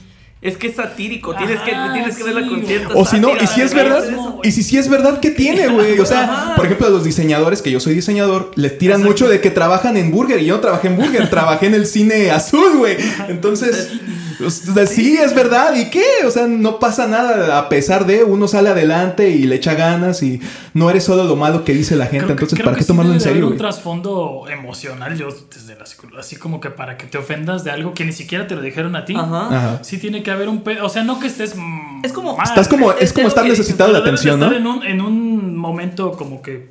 Es que es satírico, tienes que, Ajá, tienes que verla sí, con güey. cierta O si no, y si es verdad, y si sí es verdad, ¿qué tiene, güey? O sea, Ajá. por ejemplo, a los diseñadores, que yo soy diseñador, les tiran Exacto. mucho de que trabajan en Burger y yo no trabajé en Burger, trabajé en el cine azul, güey. Entonces, o sea, sí, es verdad, ¿y qué? O sea, no pasa nada, a pesar de uno sale adelante y le echa ganas y no eres solo lo malo que dice la gente, Creo entonces, ¿para que qué sí tomarlo en serio, un trasfondo emocional, yo desde la psicología, así como que para que te ofendas de algo que ni siquiera te lo dijeron a ti. Ajá. Ajá. Sí tiene que haber un pedo, o sea, no que estés Es como- mal, Estás como, es Es como estar necesitado de atención, ¿no? estar en un, en un momento como que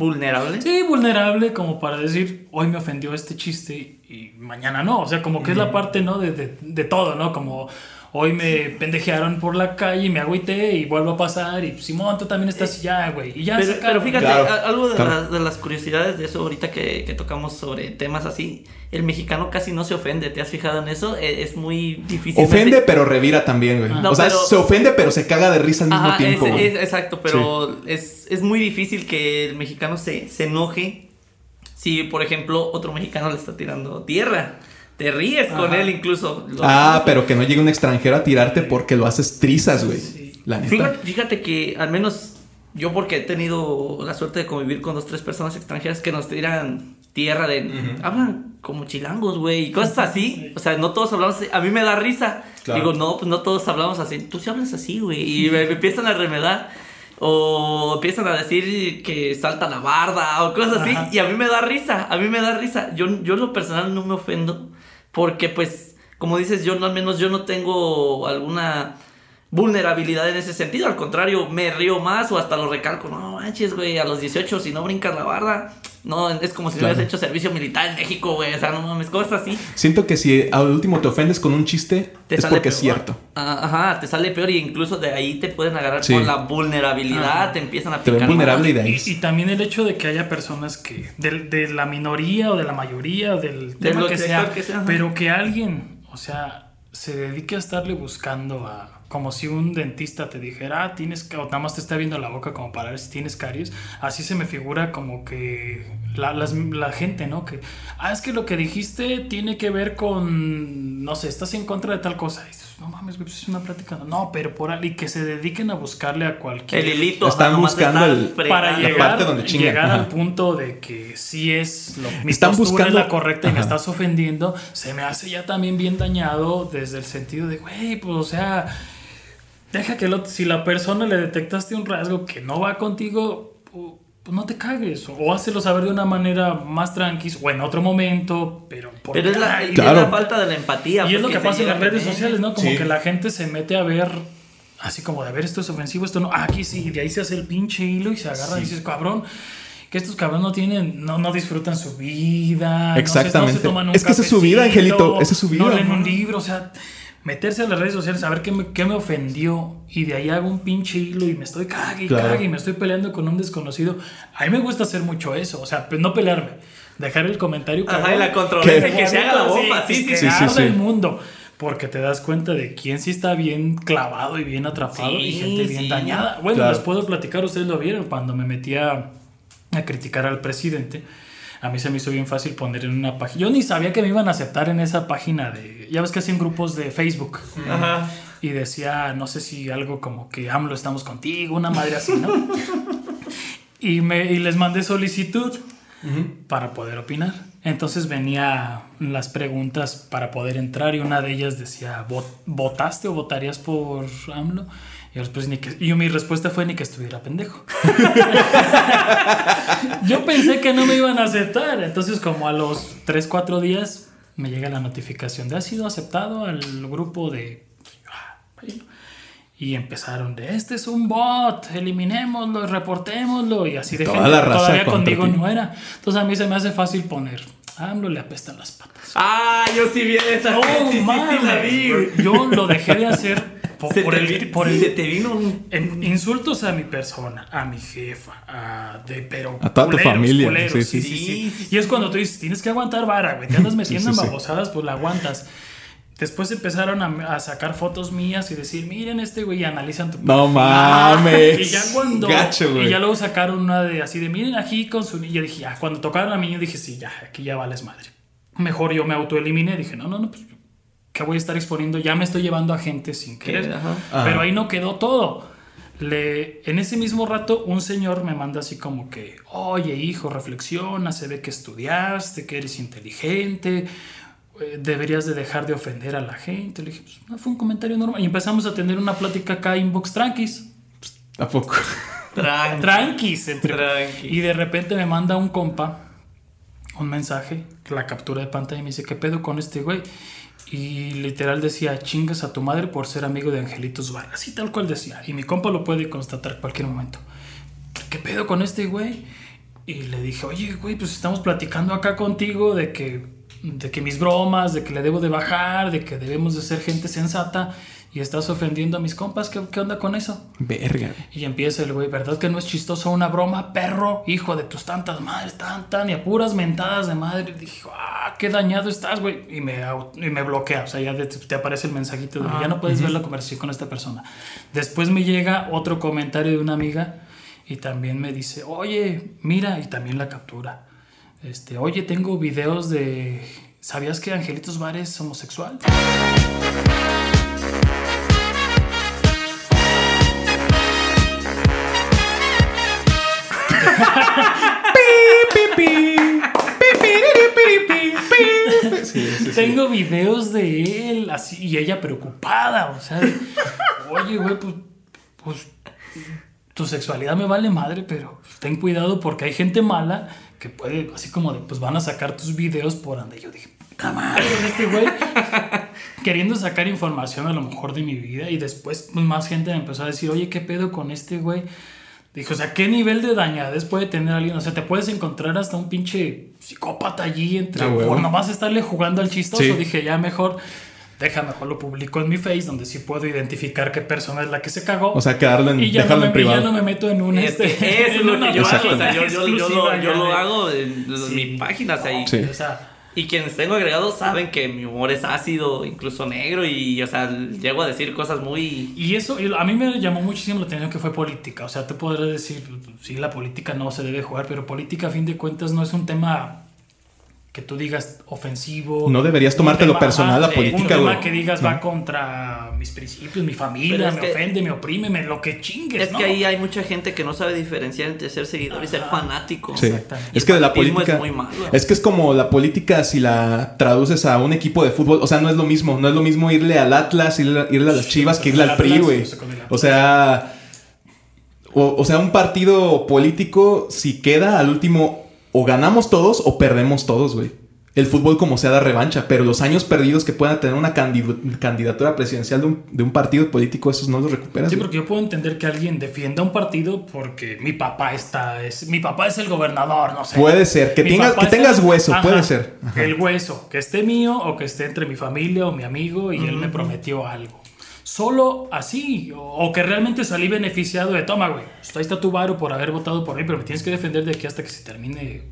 Vulnerable. Sí, vulnerable como para decir, hoy me ofendió este chiste y mañana no. O sea, como que es la parte, ¿no? De, de, de todo, ¿no? Como hoy me pendejearon por la calle y me agüité y vuelvo a pasar y Simón, tú también estás así ya, güey. Y ya Pero, se pero fíjate, Claro, a- algo de, claro. las- de las curiosidades de eso ahorita que, que tocamos sobre temas así, el mexicano casi no se ofende, ¿te has fijado en eso? Eh, Es muy difícil. Ofende, pero revira también, güey. No, o sea, pero- se ofende, pero se caga de risa al mismo Ajá, tiempo, es- exacto, pero es, es muy difícil que el mexicano se, se enoje si, por ejemplo, otro mexicano le está tirando tierra. Te ríes con él incluso. Ah, pero que no llegue un extranjero a tirarte porque lo haces trizas, güey. La neta. Fíjate, fíjate que al menos yo porque he tenido la suerte de convivir con dos, tres personas extranjeras que nos tiran tierra de... Hablan como chilangos, güey, y cosas así. O sea, no todos hablamos así. A mí me da risa. Claro. Digo, no, pues no todos hablamos así. Tú sí hablas así, güey. Y me, me empiezan a remedar. O empiezan a decir que salta la barda o cosas así. Ajá. Y a mí me da risa. A mí me da risa. Yo, yo en lo personal no me ofendo. Porque pues, como dices, yo no, al menos yo no tengo alguna vulnerabilidad en ese sentido. Al contrario, me río más o hasta lo recalco. No manches, güey, a los 18 si no brincas la barda. No, es como si no Claro. hubieras hecho servicio militar en México, güey. O sea, no mames, cosas así. Siento que si al último te ofendes con un chiste, Te es sale porque es peor. cierto. Ah, Ajá, te sale peor y incluso de ahí te pueden agarrar Sí. con la vulnerabilidad, Ajá. te empiezan a Te picar. ven vulnerable y de ahí. Y, y también el hecho de que haya personas que, de, de la minoría o de la mayoría del De tema lo que que sea, que sea, pero que alguien, o sea, se dedique a estarle buscando a, como si un dentista te dijera, ah, tienes, ca-", o nada más te está viendo la boca como para ver si tienes caries, así se me figura como que la, las- la gente, ¿no? Que, ah, es que lo que dijiste tiene que ver con, no sé, estás en contra de tal cosa. Y dices, no mames, güey, pues es una plática. No, pero por ahí, que se dediquen a buscarle a cualquier... El hilito. Están ajá, buscando el- para La llegar, parte donde chingan, llegar ajá. al punto de que sí es lo, mi Están buscando- es la correcta y me estás ofendiendo, se me hace ya también bien dañado desde el sentido de, güey, pues o sea, deja que lo- si la persona le detectaste un rasgo que no va contigo, pu- pues no te cagues o hácelo saber de una manera más tranquila o en otro momento, pero ¿por Pero es la, Claro. es la falta de la empatía. y es pues, lo que pasa en las a redes sociales, ¿no? Como Sí. que la gente se mete a ver así como de a ver esto es ofensivo, esto no. Ah, aquí sí, y de ahí se hace el pinche hilo y se agarra y dices, cabrón. Que estos cabrones no tienen, no, no disfrutan su vida. no se- no se Exactamente. toman un Es que esa es su vida, Angelito, esa es su vida, No leen un libro, o sea, meterse a las redes sociales, saber qué me, qué me ofendió y de ahí hago un pinche hilo y me estoy cague y Claro. cague y me estoy peleando con un desconocido. A mí me gusta hacer mucho eso, o sea, pues no pelearme, dejar el comentario. Ajá, cabrón, y la controversia, ¿Qué? que se haga la bomba, sí, sí, que sí. sí, sí. el mundo. Porque te das cuenta de quién sí está bien clavado y bien atrapado y Sí, gente bien dañada. Bueno, Claro. les puedo platicar, ustedes lo vieron cuando me metía a criticar al presidente. A mí se me hizo bien fácil poner en una página. Yo ni sabía que me iban a aceptar en esa página de. Ya ves que hacen grupos de Facebook. Ajá. Y decía, no sé si algo como que AMLO estamos contigo, una madre así, ¿no? Y, me, y les mandé solicitud para poder opinar. Entonces venía las preguntas para poder entrar y una de ellas decía, "¿Vot- ¿votaste o votarías por AMLO? Y, después ni que, y yo, mi respuesta fue ni que estuviera pendejo. yo pensé que no me iban a aceptar. Entonces como a los 3, 4 días me llega la notificación de ha sido aceptado al grupo de... ah. Y empezaron de este es un bot, eliminémoslo, reportémoslo y así de Toda gente la que raza todavía conmigo ti. no era. Entonces a mí se me hace fácil poner, a AMLO le apestan las patas. Ah, yo sí vi esa. No sí, sí, sí, sí, la vi. Yo lo dejé de hacer por, por te el, por el- te vino un... en insultos a mi persona, a mi jefa, a de pero A toda tu familia, sí, sí. sí, sí, Sí, sí. sí, Y es cuando tú dices, tienes que aguantar vara, güey, te andas metiendo sí, sí. en babosadas, pues la aguantas. Después empezaron a, a sacar fotos mías y decir, miren este güey, y analizan tu No mames. y ya cuando. Gacho, güey. y ya luego sacaron una de así de miren aquí con su niño. Dije, ya, cuando tocaron a mí, yo dije, sí, ya, aquí ya vales madre. Mejor yo me autoeliminé. Dije, no, no, no, pues, ¿qué voy a estar exponiendo? Ya me estoy llevando a gente sin querer. Ajá. Ajá. Pero ahí no quedó todo. Le, en ese mismo rato, un señor me manda así como que, oye, hijo, reflexiona, se ve que estudiaste, que eres inteligente, eh, deberías de dejar de ofender a la gente. Le dije, pues, no, fue un comentario normal. Y empezamos a tener una plática acá, inbox tranquis. ¿A poco? Tranqui. Tranquis. Entre... Tranqui. Y de repente me manda un compa un mensaje, la captura de pantalla y me dice, ¿qué pedo con este güey? Y literal decía, chingas a tu madre por ser amigo de Angelitos Vargas. Así tal cual decía. Y mi compa lo puede constatar cualquier momento. ¿Qué pedo con este güey? Y le dije, oye, güey, pues estamos platicando acá contigo de que, de que mis bromas, de que le debo de bajar, de que debemos de ser gente sensata y estás ofendiendo a mis compas. ¿Qué, qué onda con eso? Verga. Y empieza el güey, ¿verdad que no es chistoso una broma, perro? Hijo de tus tantas madres, tan, tan, y a puras mentadas de madre. Y dije, ah, qué dañado estás, güey. Y me, y me bloquea, o sea, ya te aparece el mensajito de, ya no puedes ver la conversación con esta persona. Después me llega otro comentario de una amiga y también me dice, oye, mira, y también la captura. Este, oye, tengo videos de... ¿Sabías que Angelitos Bar es homosexual? Sí, sí, sí. Tengo videos de él así y ella preocupada, o sea, de, oye, güey, pues, pues tu sexualidad me vale madre, pero ten cuidado porque hay gente mala que puede, así como de, pues van a sacar tus videos por donde yo dije, puta madre, este güey, queriendo sacar información a lo mejor de mi vida y después pues, más gente me empezó a decir, oye, ¿qué pedo con este güey? Dije, o sea, ¿qué nivel de dañadez puede tener alguien? O sea, te puedes encontrar hasta un pinche psicópata allí entre Ah, por nomás estarle jugando al chistoso. Sí. Dije, ya mejor, deja, mejor lo publico en mi face, donde sí puedo identificar qué persona es la que se cagó. O sea, quedarlo en, y ya, no dejarlo me, en y privado. ya no me meto en un Es este. eso es lo una que yo hago. O sea, página yo, yo, yo lo, yo hago en, Sí. mi página. O sea, y, Sí. O sea, y quienes tengo agregados saben que mi humor es ácido, incluso negro. Y, o sea, llego a decir cosas muy. Y eso, y a mí me llamó muchísimo la atención que fue política. O sea, te podrás decir, sí, la política no se debe jugar, pero política a fin de cuentas no es un tema que tú digas ofensivo. No deberías tomártelo tema, personal la política, Un tema que digas No. va contra mis principios, mi familia, me que- ofende, me oprime, me lo que chingues, Es ¿no? que ahí hay mucha gente que no sabe diferenciar entre ser seguidor y ser fanático. Sí. Es que de la política. es muy malo. Es que es como la política si la traduces a un equipo de fútbol. O sea, no es lo mismo. No es lo mismo irle al Atlas, irle, irle a las Chivas que irle al PRI, güey. Atlas. O sea. O, o sea, un partido político, si queda al último, o ganamos todos o perdemos todos, güey. El fútbol como sea da revancha, pero los años perdidos que pueda tener una candid- candidatura presidencial de un, de un partido político, esos no los recuperas. Sí, güey. porque yo puedo entender que alguien defienda un partido porque mi papá está, es, mi papá es el gobernador, no sé. Puede ser, que tengas- que tengas hueso, Ajá, puede ser. Ajá. El hueso, que esté mío o que esté entre mi familia o mi amigo y él me prometió algo. Solo así, o, o que realmente salí beneficiado de, toma, güey, pues ahí está tu varo por haber votado por mí, pero me tienes que defender de aquí hasta que se termine.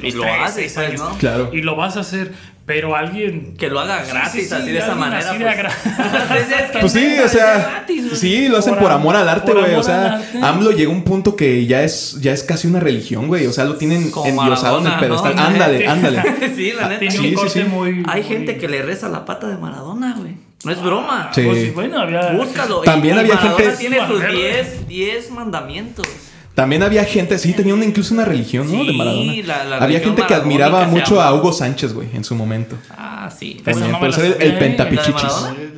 Y lo haces, pues. ¿no? Claro. Y lo vas a hacer, pero alguien... Que lo haga gratis, sí, sí, así de esa alguien manera. así pues. agra- Pues es que Pues sí, o sea, gratis, güey. sí, lo hacen Por por, am- amor al arte, güey. O sea. AMLO llegó a un punto que ya es, ya es casi una religión, güey. O sea, lo tienen Como endiosado en el pedestal. ¿no? Ándale, ándale. sí, la neta. Tiene Sí, un corte sí. muy... Hay muy- gente que le reza la pata de Maradona, güey. No es broma. Sí. Pues, bueno, había... Búscalo. También Y- había Maradona gente- tiene sus Verde. 10 10 mandamientos. También había gente, sí, tenía una, incluso una religión, ¿no? Sí, de Maradona. la- la había gente que admiraba mucho a. Hugo Sánchez, güey, en su momento. Ah, sí. También, no por ser el, el pentapichichis.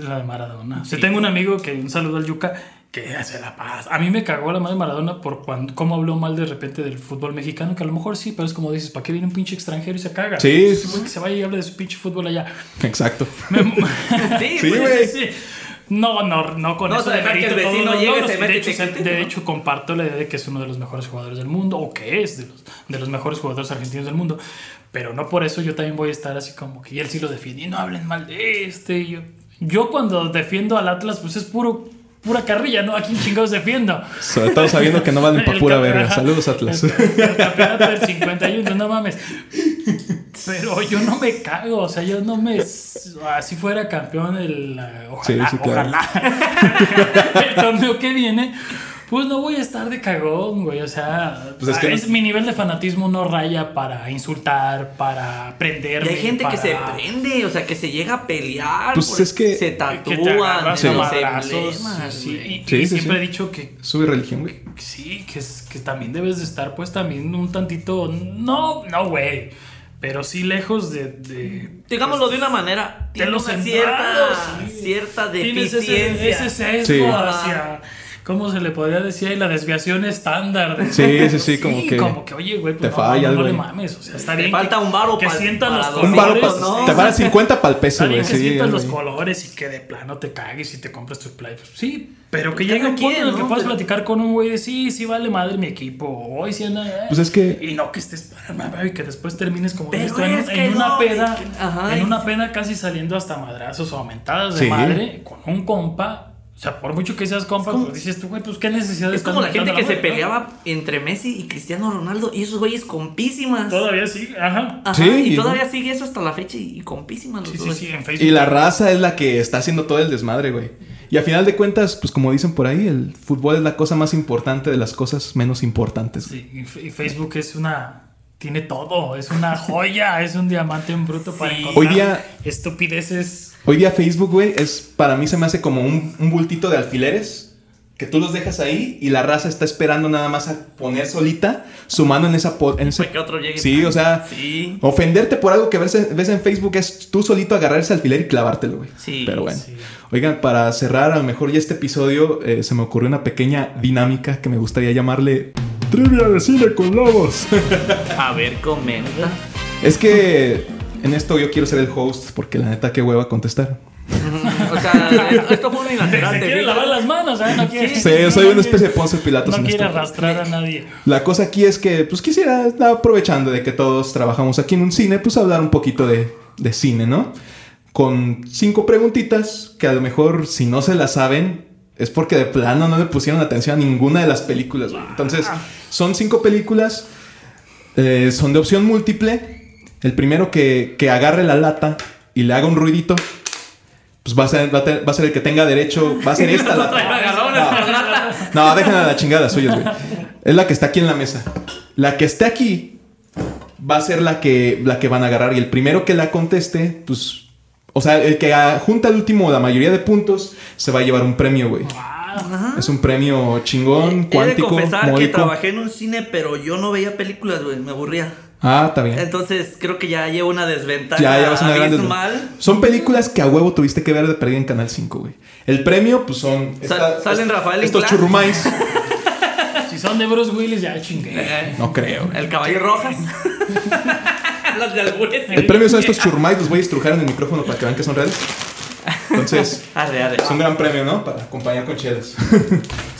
¿La de Maradona? Sí, tengo un amigo que un saludo al Yuca que hace la paz. A mí me cagó la madre de Maradona por cuando, cómo habló mal de repente del fútbol mexicano, que a lo mejor sí, pero es como dices, ¿para qué viene un pinche extranjero y se caga? Sí, sí, que se vaya y hable de su pinche fútbol allá. Exacto. Me- Sí, Sí, pues, güey. Sí. No, no, no con No, eso demerito que el vecino no, llegue, no, se de hecho, te de hecho, comparto la idea de que es uno de los mejores jugadores del mundo, o que es de los, de los mejores jugadores argentinos del mundo, pero no por eso yo también voy a estar así como que y él sí lo defiende, y no hablen mal de este, y yo, yo cuando defiendo al Atlas, pues es puro, pura carrilla, ¿no? ¿A quién chingados defiendo? Sobre todo sabiendo que no valen para pura verga. Saludos, Atlas. El, el campeonato del 51, no mames. Pero yo no me cago, o sea, yo no me. Así fuera campeón el. eh, Ojalá, Sí, sí, claro. ojalá. el torneo que viene. Pues no voy a estar de cagón, güey. O sea, Pues es que- es- mi nivel de fanatismo no raya para insultar, para Y prenderme. hay gente que se prende, o sea, que se llega a pelear. Pues por- es que- se tatúan madrazos, emblemas, sí, y, Sí, y sí, siempre he dicho que Sube religión, güey. Sí, que, es, que también debes de estar pues también un tantito, no, no, güey, pero sí lejos de... de Digámoslo de una manera, tiene los cierta, sí. cierta tienes ese, deficiencia. ese sesgo Sí. hacia... ¿Cómo se le podría decir? ahí? La desviación estándar. de- Sí, sí, sí, como que Como que, oye, güey, pues te no, falla no, no algo le mames. O sea, está Te bien. falta que- un varo Que pa- sientan para los los Un colores. varo, no. te vale 50 para el peso, güey. que Sí, sientas los colores y que de plano te cagues y te compres tu play. Pues sí, pero que Pues llegue un punto en el que ¿no? puedas platicar con un güey de sí, sí vale madre mi equipo. Hoy sí anda. eh". Pues es que- Y no que estés. Y que después termines como Pero esto en, es en que una no, peda. es que- ajá, en es- una pena casi saliendo hasta madrazos o aumentadas de Sí. madre con un compa. O sea, por mucho que seas compa, como- pues dices tú, güey, pues qué necesidad de Es como la gente que la se madre, ¿no? peleaba entre Messi y Cristiano Ronaldo y esos güeyes compísimas. Todavía sí, ajá. Ajá, Sí, y todavía sigue eso hasta la fecha y, compísimas los Sí, sí, dos. sí, en Facebook. Y la raza es la que está haciendo todo el desmadre, güey. Y a final de cuentas, pues como dicen por ahí, el fútbol es la cosa más importante de las cosas menos importantes. güey. Sí, y Facebook es una. Tiene todo, es una joya, es un diamante en bruto para encontrar Hoy día- estupideces. Hoy día Facebook, güey, es para mí se me hace como un, un bultito de alfileres que tú los dejas ahí y la raza está esperando nada más a poner solita su mano en esa en ese- que otro llegue. Sí, o sea, Sí. ofenderte por algo que ves, ves en Facebook es tú solito agarrar ese alfiler y clavártelo, güey. Sí, Pero bueno. sí. Oigan, para cerrar a lo mejor ya este episodio eh, se me ocurrió una pequeña dinámica que me gustaría llamarle Trivia de cine con lobos. A ver, comenta. es que en esto yo quiero ser el host porque la neta qué hueva contestar. o sea, esto, esto fue Se quiere lavar las manos, ¿eh? No quiere. Sí, Sí, yo soy una especie de Ponce Pilatos No en quiere esto. arrastrar a nadie. La cosa aquí es que, pues quisiera, aprovechando de que todos trabajamos aquí en un cine, pues hablar un poquito de, de cine, ¿no? Con cinco preguntitas que a lo mejor si no se las saben es porque de plano no le pusieron atención a ninguna de las películas. Entonces, son cinco películas, eh, son de opción múltiple. El primero que, que agarre la lata y le haga un ruidito, pues va a ser, va a te- va a ser el que tenga derecho, va a ser esta No lata. No, déjenla la chingada suyas, güey. Es la que está aquí en la mesa. La que esté aquí va a ser la que, la que van a agarrar. Y el primero que la conteste, pues. O sea, el que junta el último la mayoría de puntos se va a llevar un premio, güey. Es un premio chingón, He de cuántico, confesar que módico. trabajé en un cine, pero yo no veía películas, güey. Me aburría. Ah, está bien. Entonces creo que ya llevo una desventaja. Ya, ya vas a una gran desventaja. Son películas que a huevo tuviste que ver de perdida en Canal 5, güey. El premio, pues son. Sal- salen Rafael Estos Inclán. churrumais. Si son de Bruce Willis, ya chingué. Eh, No creo. El caballo rojas. Las de albures. El premio son estos churrumais. Los voy a estrujar en el micrófono para que vean que son reales. Entonces. Arre, arre. Es un gran premio, ¿no? Para acompañar con chelas. Sí,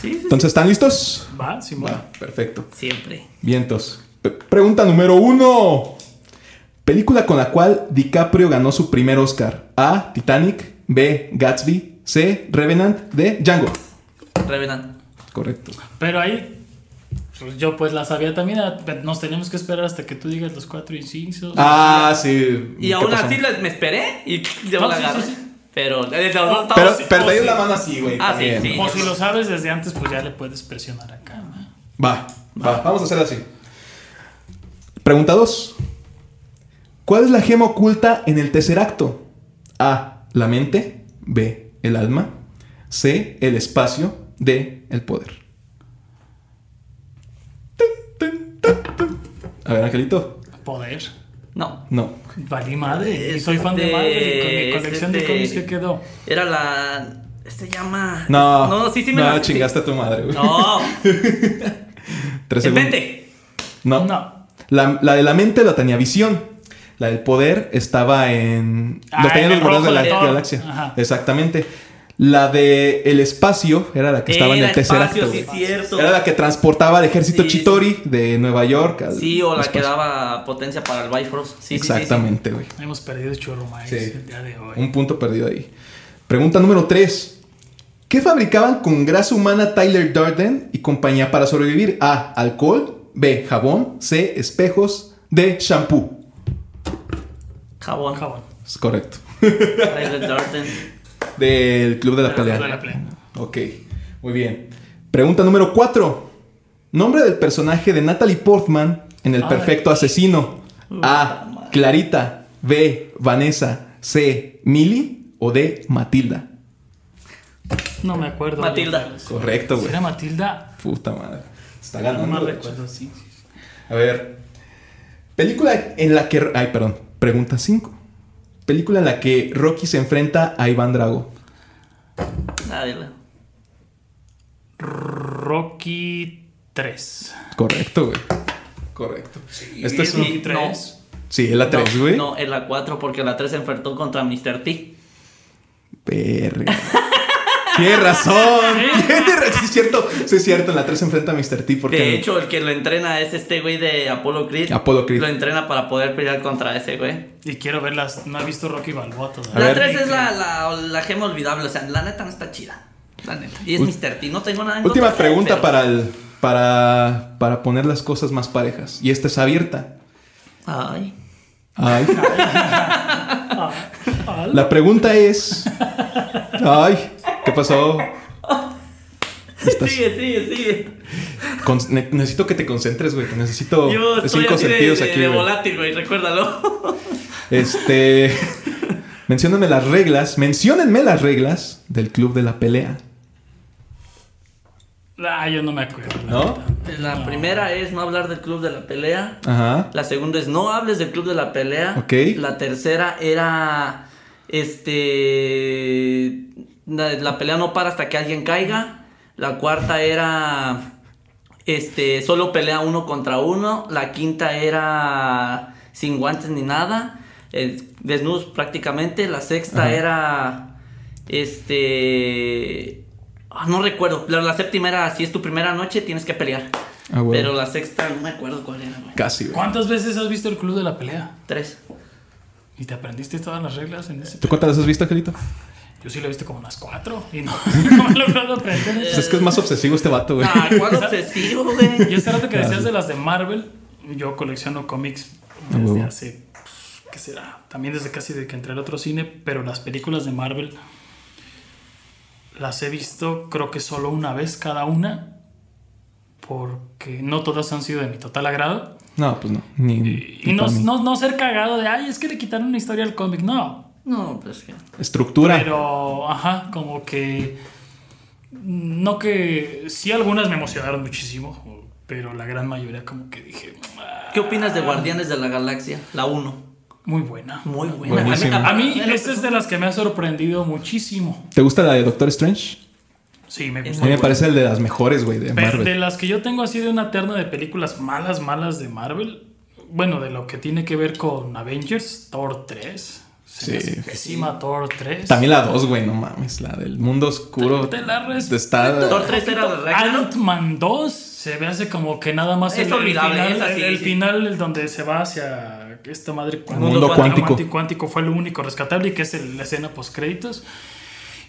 sí, Entonces, ¿están listos? Va, Simón. Va, perfecto. Siempre. Vientos. Pregunta número uno. Película con la cual DiCaprio ganó su primer Oscar. A. Titanic. B. Gatsby. C. Revenant. D. Django. Revenant. Correcto. Pero ahí, pues yo pues la sabía también. Nos teníamos que esperar hasta que tú digas los cuatro incisos. Ah, sí. Y ¿Qué aún pasó? así me esperé y yo No, la sí, agarré. sí, sí. Pero de los dos Pero, pero te dio sí. la mano así, güey. Ah, sí, también, sí. O si lo sabes desde antes, pues ya le puedes presionar acá. ¿no? Va, va. Vamos a hacer así. Pregunta 2. ¿Cuál es la gema oculta en el tercer acto? A. La mente. B. El alma. C. El espacio. D. El poder. A ver, Angelito. Poder. No. No. Valí madre. Y Es soy fan de este- Marvel y con mi colección de este- cómics que quedó. Era la. Este llama. No. No, sí, sí me no, la- chingaste a tu madre, güey. No. Tres segundos. 20. No. No. La, la de la mente la tenía visión. La del poder estaba en. Ah, lo tenían en los el guardianes de la de galaxia. Ajá. Exactamente. La de el espacio era la que estaba en el tercer espacio, acto. sí. Era la que transportaba al ejército Sí, Chitori de Nueva York. al Sí, o la que daba potencia para el Bifrost. Sí, sí, sí, Exactamente, güey. Hemos perdido churro más Sí. el día de hoy. Un punto perdido ahí. Pregunta número 3. ¿Qué fabricaban con grasa humana Tyler Durden y compañía para sobrevivir? A. Alcohol. B. Jabón. C. Espejos. D. Shampoo. Jabón. Jabón. Es correcto. Del Club de la Pelea. de la pelea. Ok, muy bien. Pregunta número 4. Nombre del personaje de Natalie Portman en El Ay. Perfecto Asesino. A. Clarita. B. Vanessa. C. Millie. O D. Matilda. No me acuerdo. Matilda. Correcto, güey. era Matilda, Puta madre. Está no ganando. me güey. recuerdo, sí. A ver. Película en la que. Ay, perdón. Pregunta 5. Película en la que Rocky se enfrenta a Iván Drago. Nadie la- Rocky 3. Correcto, güey. Correcto. Esto es sí, un. Rocky 3. Sí, es la 3, no, güey. No, es la 4 porque la 3 se enfrentó contra Mr. T. Verga. Tienes razón. Tienes razón. Sí, es cierto. Sí, es cierto. En la 3 se enfrenta a Mr. T porque. De hecho, el que lo entrena es este güey de Apollo Creed. Apollo Creed. Lo entrena para poder pelear contra ese güey. Y quiero verlas. No he visto Rocky Balboa todavía. La ver. 3 es la, la, la gema olvidable. O sea, la neta no está chida. La neta. Y es Ul- Mr. T. No tengo nada en Última contra de él, pregunta pero- para el. Para, para poner las cosas más parejas. Y esta es abierta. Ay. Ay. Ah, La pregunta es. Ay. ¿Qué pasó? Estás- Sigue, sigue, sigue. Con- ne- necesito que te concentres, güey. Necesito Yo estoy cinco así sentidos de- aquí, de güey. volátil, güey. Recuérdalo. Este. Menciónenme las reglas. Menciónenme las reglas del club de la pelea. Ah, yo no me acuerdo. ¿No? La No. primera es no hablar del club de la pelea. Ajá. La segunda es no hables del club de la pelea. Ok. La tercera era este la, la pelea no para hasta que alguien caiga. La cuarta era este solo pelea uno contra uno. La quinta era sin guantes ni nada, eh, desnudos prácticamente. La sexta Ajá. era este ah, no recuerdo. La, la séptima era si es tu primera noche tienes que pelear. Ah, güey. Pero la sexta no me acuerdo cuál era, güey. Casi, güey. ¿Cuántas veces has visto el club de la pelea? Tres. ¿Y te aprendiste todas las reglas en ese? ¿Tú cuántas las has visto, Angelito? Yo sí lo he visto como unas cuatro y no, no me he logrado aprender. Pues es que es más obsesivo este vato, güey. Ah, ¿cuál obsesivo, güey? Y ese rato que decías de las de Marvel, yo colecciono cómics desde hace, pues, ¿qué será? También desde casi de que entré al otro cine, pero las películas de Marvel las he visto creo que solo una vez cada una, porque no todas han sido de mi total agrado. No, pues no. Ni, Y ni no, no, no ser cagado de, ay, es que le quitaron una historia al cómic, no. No, pues que. Estructura. Pero, ajá, como que. No que. Sí, algunas me emocionaron muchísimo, pero la gran mayoría, como que dije. "Ah, ¿Qué opinas de Guardianes de la Galaxia? La 1. Muy buena. Muy buena. Buenísima. A mí, esta es de las que me ha sorprendido muchísimo. ¿Te gusta la de Doctor Strange? Sí, me Es A gusta. mí me parece el de las mejores, güey, de Marvel. de las que yo tengo así de una terna de películas malas, malas de Marvel, bueno, de lo que tiene que ver con Avengers, Thor 3. Me Sí. pésima Thor 3. También la 2, güey, no mames. La del mundo oscuro. Te la res- Está. Thor 3 era de Ragnarok. Ant-Man 2 se ve hace como que nada más Es el, el olvidable, final, es así, el, el sí. final el donde se va hacia esta madre Mundo cuántico. cuántico fue lo único rescatable y que es el- la escena post créditos.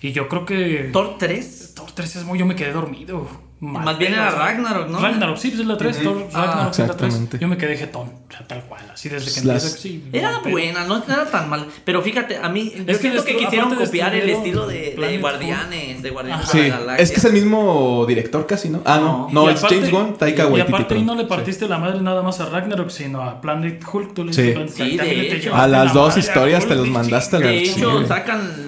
Y yo creo que Thor 3. Thor 3 es muy yo me quedé dormido. Más bien era. Ragnarok, ¿no? Ragnarok, sí, pues es la 3, Thor, Ragnarok es la 3. Exactamente. Yo me quedé jetón, o sea, tal cual, así desde que Las- sí, Era buena, no era tan mal. Pero fíjate, a mí. Yo Es que siento que quisieron copiar el estilo de, de Guardianes. De Guardianes de la Galaxia. es que es el mismo director casi, ¿no? Ah, no. No. No, Y es aparte- James Gunn, Taika Y Waititi. aparte ahí no le partiste la madre nada más a Ragnarok, sino a Planet Hulk. Tú le Sí. llevaste A las la dos historias te los y mandaste a la De hecho, sacan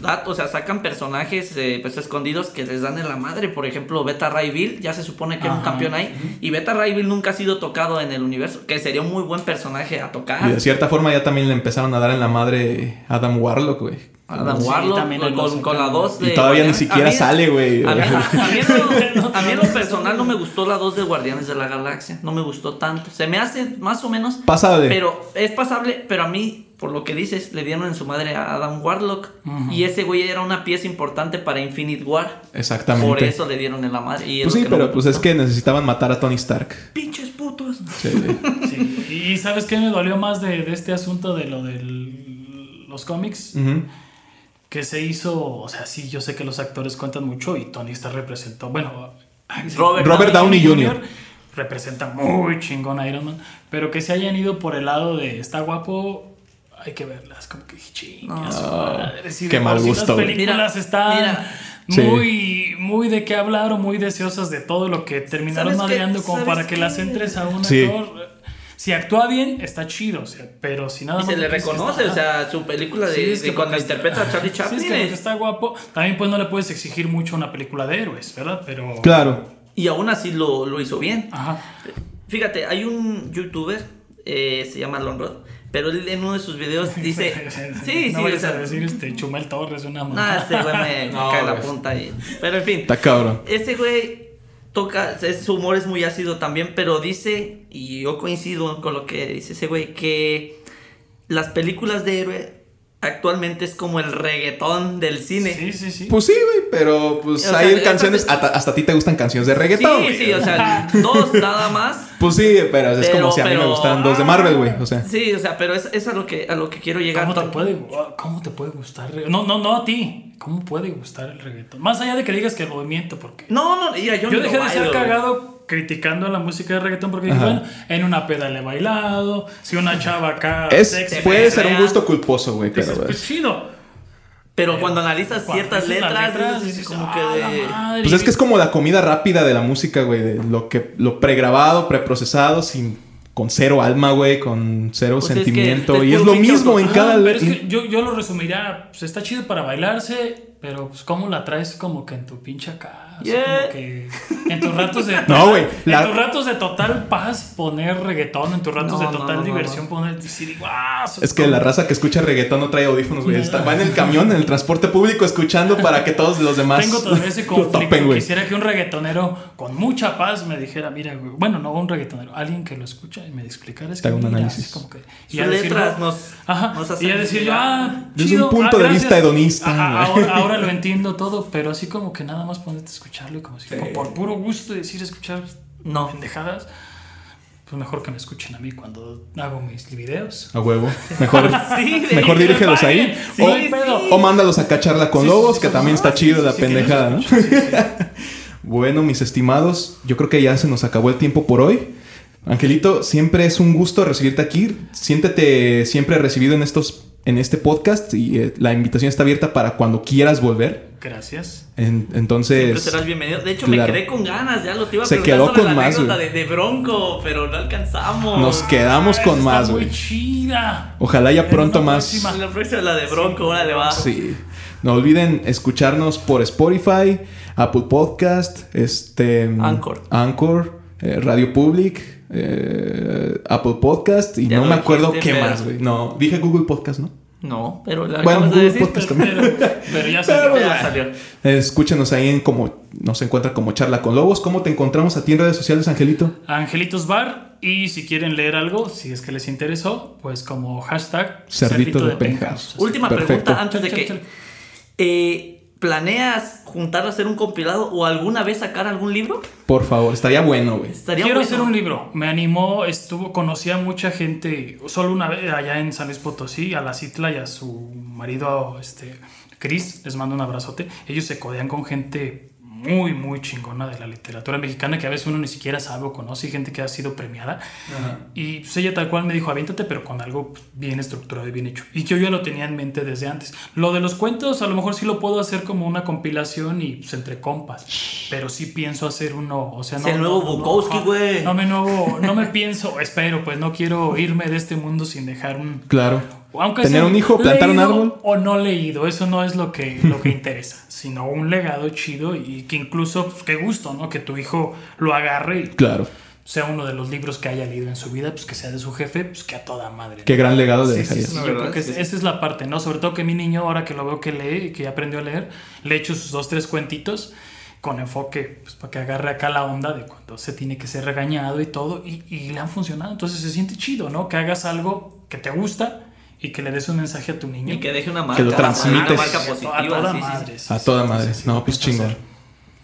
datos, o sea, sacan personajes eh, pues escondidos que les dan en la madre. Por ejemplo, Beta Ray Bill, ya se supone que era un Ajá. campeón ahí. Y Beta Ray Bill nunca ha sido tocado en el universo, que sería un muy buen personaje a Y tocar. de cierta forma ya también le empezaron a dar en la madre Adam Warlock, güey. Adam Sí, Warlock también con, lo con, con la 2 de Y todavía ni siquiera A mí- sale, güey. A mí, a mí en lo, a mí en lo personal no me gustó la 2 de Guardianes de la Galaxia. No me gustó tanto. Se me hace más o menos. Pasable. Pero es pasable, pero a mí, por lo que dices, le dieron en su madre a Adam Warlock. Y ese güey era una pieza importante para Infinite War. Exactamente. Por eso le dieron en la madre. Y Pues sí, no pero pues es que necesitaban matar a Tony Stark. Pinches putos. Sí. Sí, y ¿sabes qué me dolió más de, de este asunto de lo de los cómics? Que se hizo, o sea, sí, yo sé que los actores cuentan mucho y Tony Stark representó, bueno, Robert Robert Downey Jr. representa muy chingón a Iron Man, pero que se hayan ido por el lado de está guapo, hay que verlas, como que chingas. Qué mal sí gusto, Las películas Mira, están mira. Sí. muy, muy de qué hablar o muy deseosas de todo lo que terminaron madreando como ¿Sabes para que las entres a un Sí. actor. Si actúa bien, está chido, o sea, pero si nada Y más. se le reconoce, está- o sea, su película de, Sí, es de que cuando interpreta a Charlie Sí, Chaplin. es que porque es- está guapo. También pues no le puedes exigir mucho a una película de héroes, ¿verdad? Pero... Claro. Y aún así lo, lo hizo bien. Ajá. Fíjate, hay un youtuber, eh, se llama Lonrod, pero él en uno de sus videos dice... sí, no sí, o vayas sea, a decir este Chumel Torres, una Nada, mamá. este güey me, me No, cae la punta ahí. Pero en fin, Está cabrón. ese güey toca, su humor es muy ácido también, pero dice, y yo coincido con lo que dice ese güey, que las películas de héroe actualmente es como el reggaetón del cine. Sí, sí, sí. Pues sí, güey, pero pues O hay canciones, es- hasta, hasta a ti te gustan canciones de Sí, reggaetón. güey. sí, o sea, dos nada más. Pues sí, pero es Pero- como si a mí me gustaran dos de Marvel, güey. O sea, Sí, o sea, pero es, es a lo que a lo que quiero llegar. ¿Cómo te, puede, ¿Cómo te puede gustar? No, no, no a ti. ¿Cómo puede gustar el reggaetón? Más allá de que digas que el movimiento, porque... No, no, mira, yo, Yo ni dejé lo de ser bailo, cagado criticando la música de reggaetón porque dije, Ajá. bueno, en una peda le he bailado, si una chava acá... es, sexy, puede ser un gusto culposo, güey, pero pues pues, chido. Pero cuando analizas Cuando ciertas las letras, dices dices, como "Ah, que de... madre". pues es que es como la comida rápida de la música, güey, de lo que lo pregrabado, preprocesado, sin con cero alma, güey, con cero Pues es que sentimiento es y es lo mismo en cada Ah, pero es que yo, yo lo resumiría, pues está chido para bailarse, pero pues cómo la traes como que en tu pinche acá. Así Yeah. como que en tus ratos de No, güey, En la- tus ratos de total paz poner reggaetón, en tus ratos No, de total no, no, diversión no. poner decir, "Guau, sos Es que como- la raza que escucha reggaetón no trae audífonos, güey. Está- Va en el camión, en el transporte público, escuchando para que todos los demás Tengo todavía ese conflicto. topen, güey. Quisiera que un reggaetonero con mucha paz me dijera, mira, güey. Bueno, no un reggaetonero, alguien que lo escucha y me explicara. Es que un mira, análisis. así como que. Sus a letras no, nos, Ajá. nos y hacen a decir yo, ah, Desde chido, un punto ah, de vista hedonista, Ah, ahora, ahora lo entiendo todo, pero así como que nada más ponerte a escucharlo y como si como por puro gusto de decir escuchar No. pendejadas. Pues mejor que me escuchen a mí cuando hago mis videos. A huevo. Mejor, Sí, mejor dirígelos ahí. Sí, o, sí. o mándalos a cacharla con Sí, sí, lobos, sí, que sí, también sí, está sí, chido sí, la sí, pendejada, ¿no? sí, sí. Bueno, mis estimados, yo creo que ya se nos acabó el tiempo por hoy. Angelito, siempre es un gusto recibirte aquí. Siéntete siempre recibido en estos en este podcast y eh, la invitación está abierta para cuando quieras volver. Gracias. En- Siempre entonces, serás bienvenido. De hecho, claro. me quedé con ganas, ya lo te iba a Se quedó sobre con la más, anécdota de, de Bronco, pero no alcanzamos. nos quedamos Ah, con más, güey. Muy chida. Ojalá ya pronto más. próxima. La próxima la de Bronco, órale, va. Sí. No olviden escucharnos por Spotify, Apple Podcast, este Anchor. Anchor, eh, Radio Public, eh, Apple Podcast y Ya no me acuerdo qué más, güey. No, dije Google Podcast, ¿no? No, pero la Bueno, acabas de decir. Pero, pero, pero ya Pero, salió. Ya bueno. salió. Escúchenos ahí en como nos encuentra como charla con lobos. ¿Cómo te encontramos a ti en redes sociales, Angelito? Angelitos Bar. Y si quieren leer algo, si es que les interesó, pues como hashtag Cerdito de Penthouse. Última Perfecto. pregunta antes de Chale, chale, que. Eh, ¿Planeas juntar a hacer un compilado o alguna vez sacar algún libro? Por favor, estaría bueno, güey. Estaría Quiero bueno. hacer un libro. Me animó, estuvo, conocí a mucha gente, solo una vez allá en San Luis Potosí, a la Citla y a su marido, este, Chris, les mando un abrazote. Ellos se codean con gente muy, muy chingona de la literatura mexicana que a veces uno ni siquiera sabe o conoce, y gente que ha sido premiada. Y pues ella tal cual me dijo, aviéntate, pero con algo bien estructurado y bien hecho. Y que yo ya lo tenía en mente desde antes. Lo de los cuentos, a lo mejor sí lo puedo hacer como una compilación y pues, entre compas. Pero sí pienso hacer uno, o sea, Es no... el nuevo no, no, Bukowski, ajá. güey. No me, nuevo, no me pienso, espero, pues no quiero irme de este mundo sin dejar un, Claro. Aunque Tener un hijo, plantar un árbol. O no leído, eso no es lo que, lo que interesa, sino un legado chido y que incluso, pues qué gusto, ¿no? Que tu hijo lo agarre y Claro. sea uno de los libros que haya leído en su vida, pues que sea de su jefe, pues que a toda madre. ¿no? Qué gran legado le Sí, sí, yo creo que esa es la parte, ¿no? Sobre todo que mi niño, ahora que lo veo que lee y que ya aprendió a leer, le echo sus dos, tres cuentitos con enfoque, pues para que agarre acá la onda de cuando se tiene que ser regañado y todo, y, y le han funcionado. Entonces se siente chido, ¿no? Que hagas algo que te gusta y que le des un mensaje a tu niño. Y que deje una marca. lo transmites. Una marca a toda sí, sí, sí. madre. sí, A toda sí, madre. sí, sí, no, pues chingón.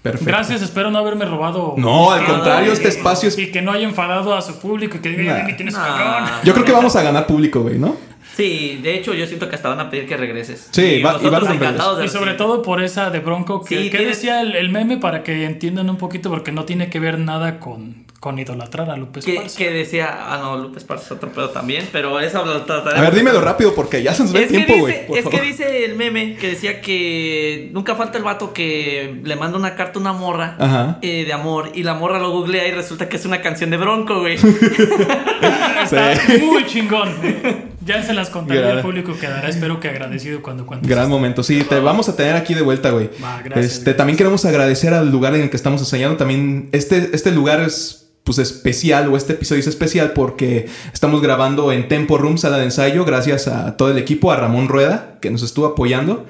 Perfecto. Gracias, espero no haberme robado. No, al contrario, este que- espacio es- Y que no haya enfadado a su público y que diga, Nah. "Ay, tienes Nah. cabrón. Yo creo que vamos a ganar público, güey, ¿no? Sí, de hecho yo siento que hasta van a pedir que regreses. Sí, y va- y nosotros van a encantados de Y sobre todo por esa de Bronco. Que, Sí, ¿Qué tiene- decía el, el meme para que entiendan un poquito? Porque no tiene que ver nada con, con idolatrar a Lupe Esparza. que decía, ah no, Lupe Esparza es otro pedo también, pero eso lo trataremos. A ver, dímelo rápido porque ya se nos ve el tiempo, güey. es que dice el meme que decía que nunca falta el vato que le manda una carta a una morra eh, de amor y la morra lo googlea y resulta que es una canción de Bronco, güey. Está Sí. muy chingón. Ya se las contaré al público quedará. Espero que agradecido cuando cuentes. Gran momento. Sí, te vamos a tener aquí de vuelta, güey. Va, gracias, Este, gracias. también queremos agradecer al lugar en el que estamos ensayando. También este, este lugar es pues especial o este episodio es especial porque estamos grabando en Tempo Room, sala de ensayo, gracias a todo el equipo, a Ramón Rueda, que nos estuvo apoyando.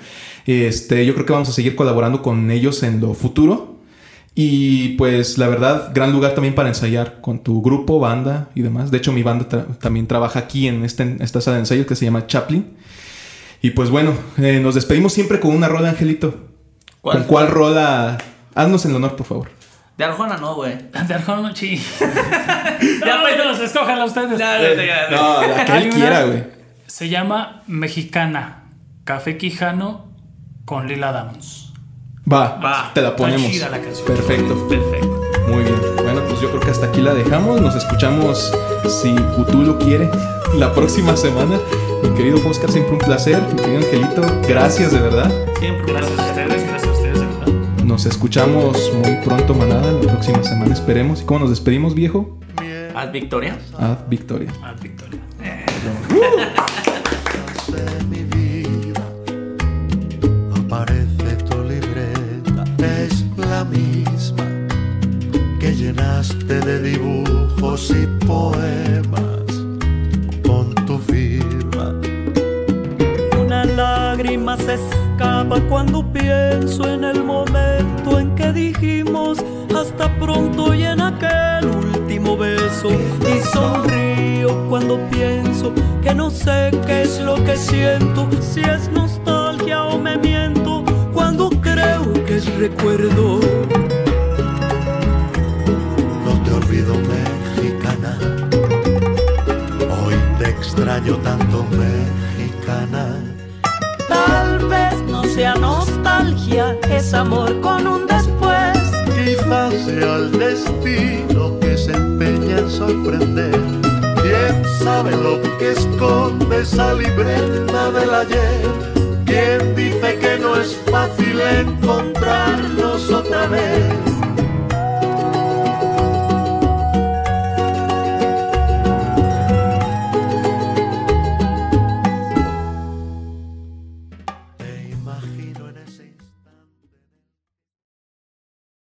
Este, yo creo que vamos a seguir colaborando con ellos en lo futuro. Y pues la verdad, gran lugar también para ensayar con tu grupo, banda y demás. De hecho, mi banda tra- también trabaja aquí en, este, en esta sala de ensayo que se llama Chaplin. Y pues bueno, eh, nos despedimos siempre con una rola, Angelito. ¿Cuál? ¿Con cuál rola? Haznos el honor, por favor. De Arjona no, güey. De Arjona, sí. Ya, no, pues, no, escójanla ustedes. Ya, no te creas. No, la que Hay él quiera, güey. Se llama Mexicana. Café Quijano con Lila Downs. Va, Va. te la Está ponemos. chida la canción. Perfecto. Perfecto. Muy bien. Bueno, pues yo creo que hasta aquí la dejamos. Nos escuchamos, si Cthulhu quiere, la próxima semana. Mi querido Oscar, siempre un placer. Mi querido Angelito, gracias de verdad. Siempre. Gracias a ustedes, gracias a ustedes, de verdad. Nos escuchamos muy pronto, manada. La próxima semana esperemos. ¿Y cómo nos despedimos, viejo? Haz victoria. Ah, Victoria. Ah, Victoria. mi llenaste de dibujos y poemas con tu firma. Una lágrima se escapa cuando pienso en el momento en que dijimos hasta pronto y en aquel último beso. Y sonrío cuando pienso que no sé qué es lo que siento, si es nostalgia o me miento, cuando creo que es recuerdo. Extraño tanto mexicana. Tal vez no sea nostalgia, es amor con un después. Quizás sea el destino que se empeña en sorprender. ¿Quién sabe lo que esconde esa libreta del ayer? ¿Quién dice que no es fácil encontrarnos otra vez?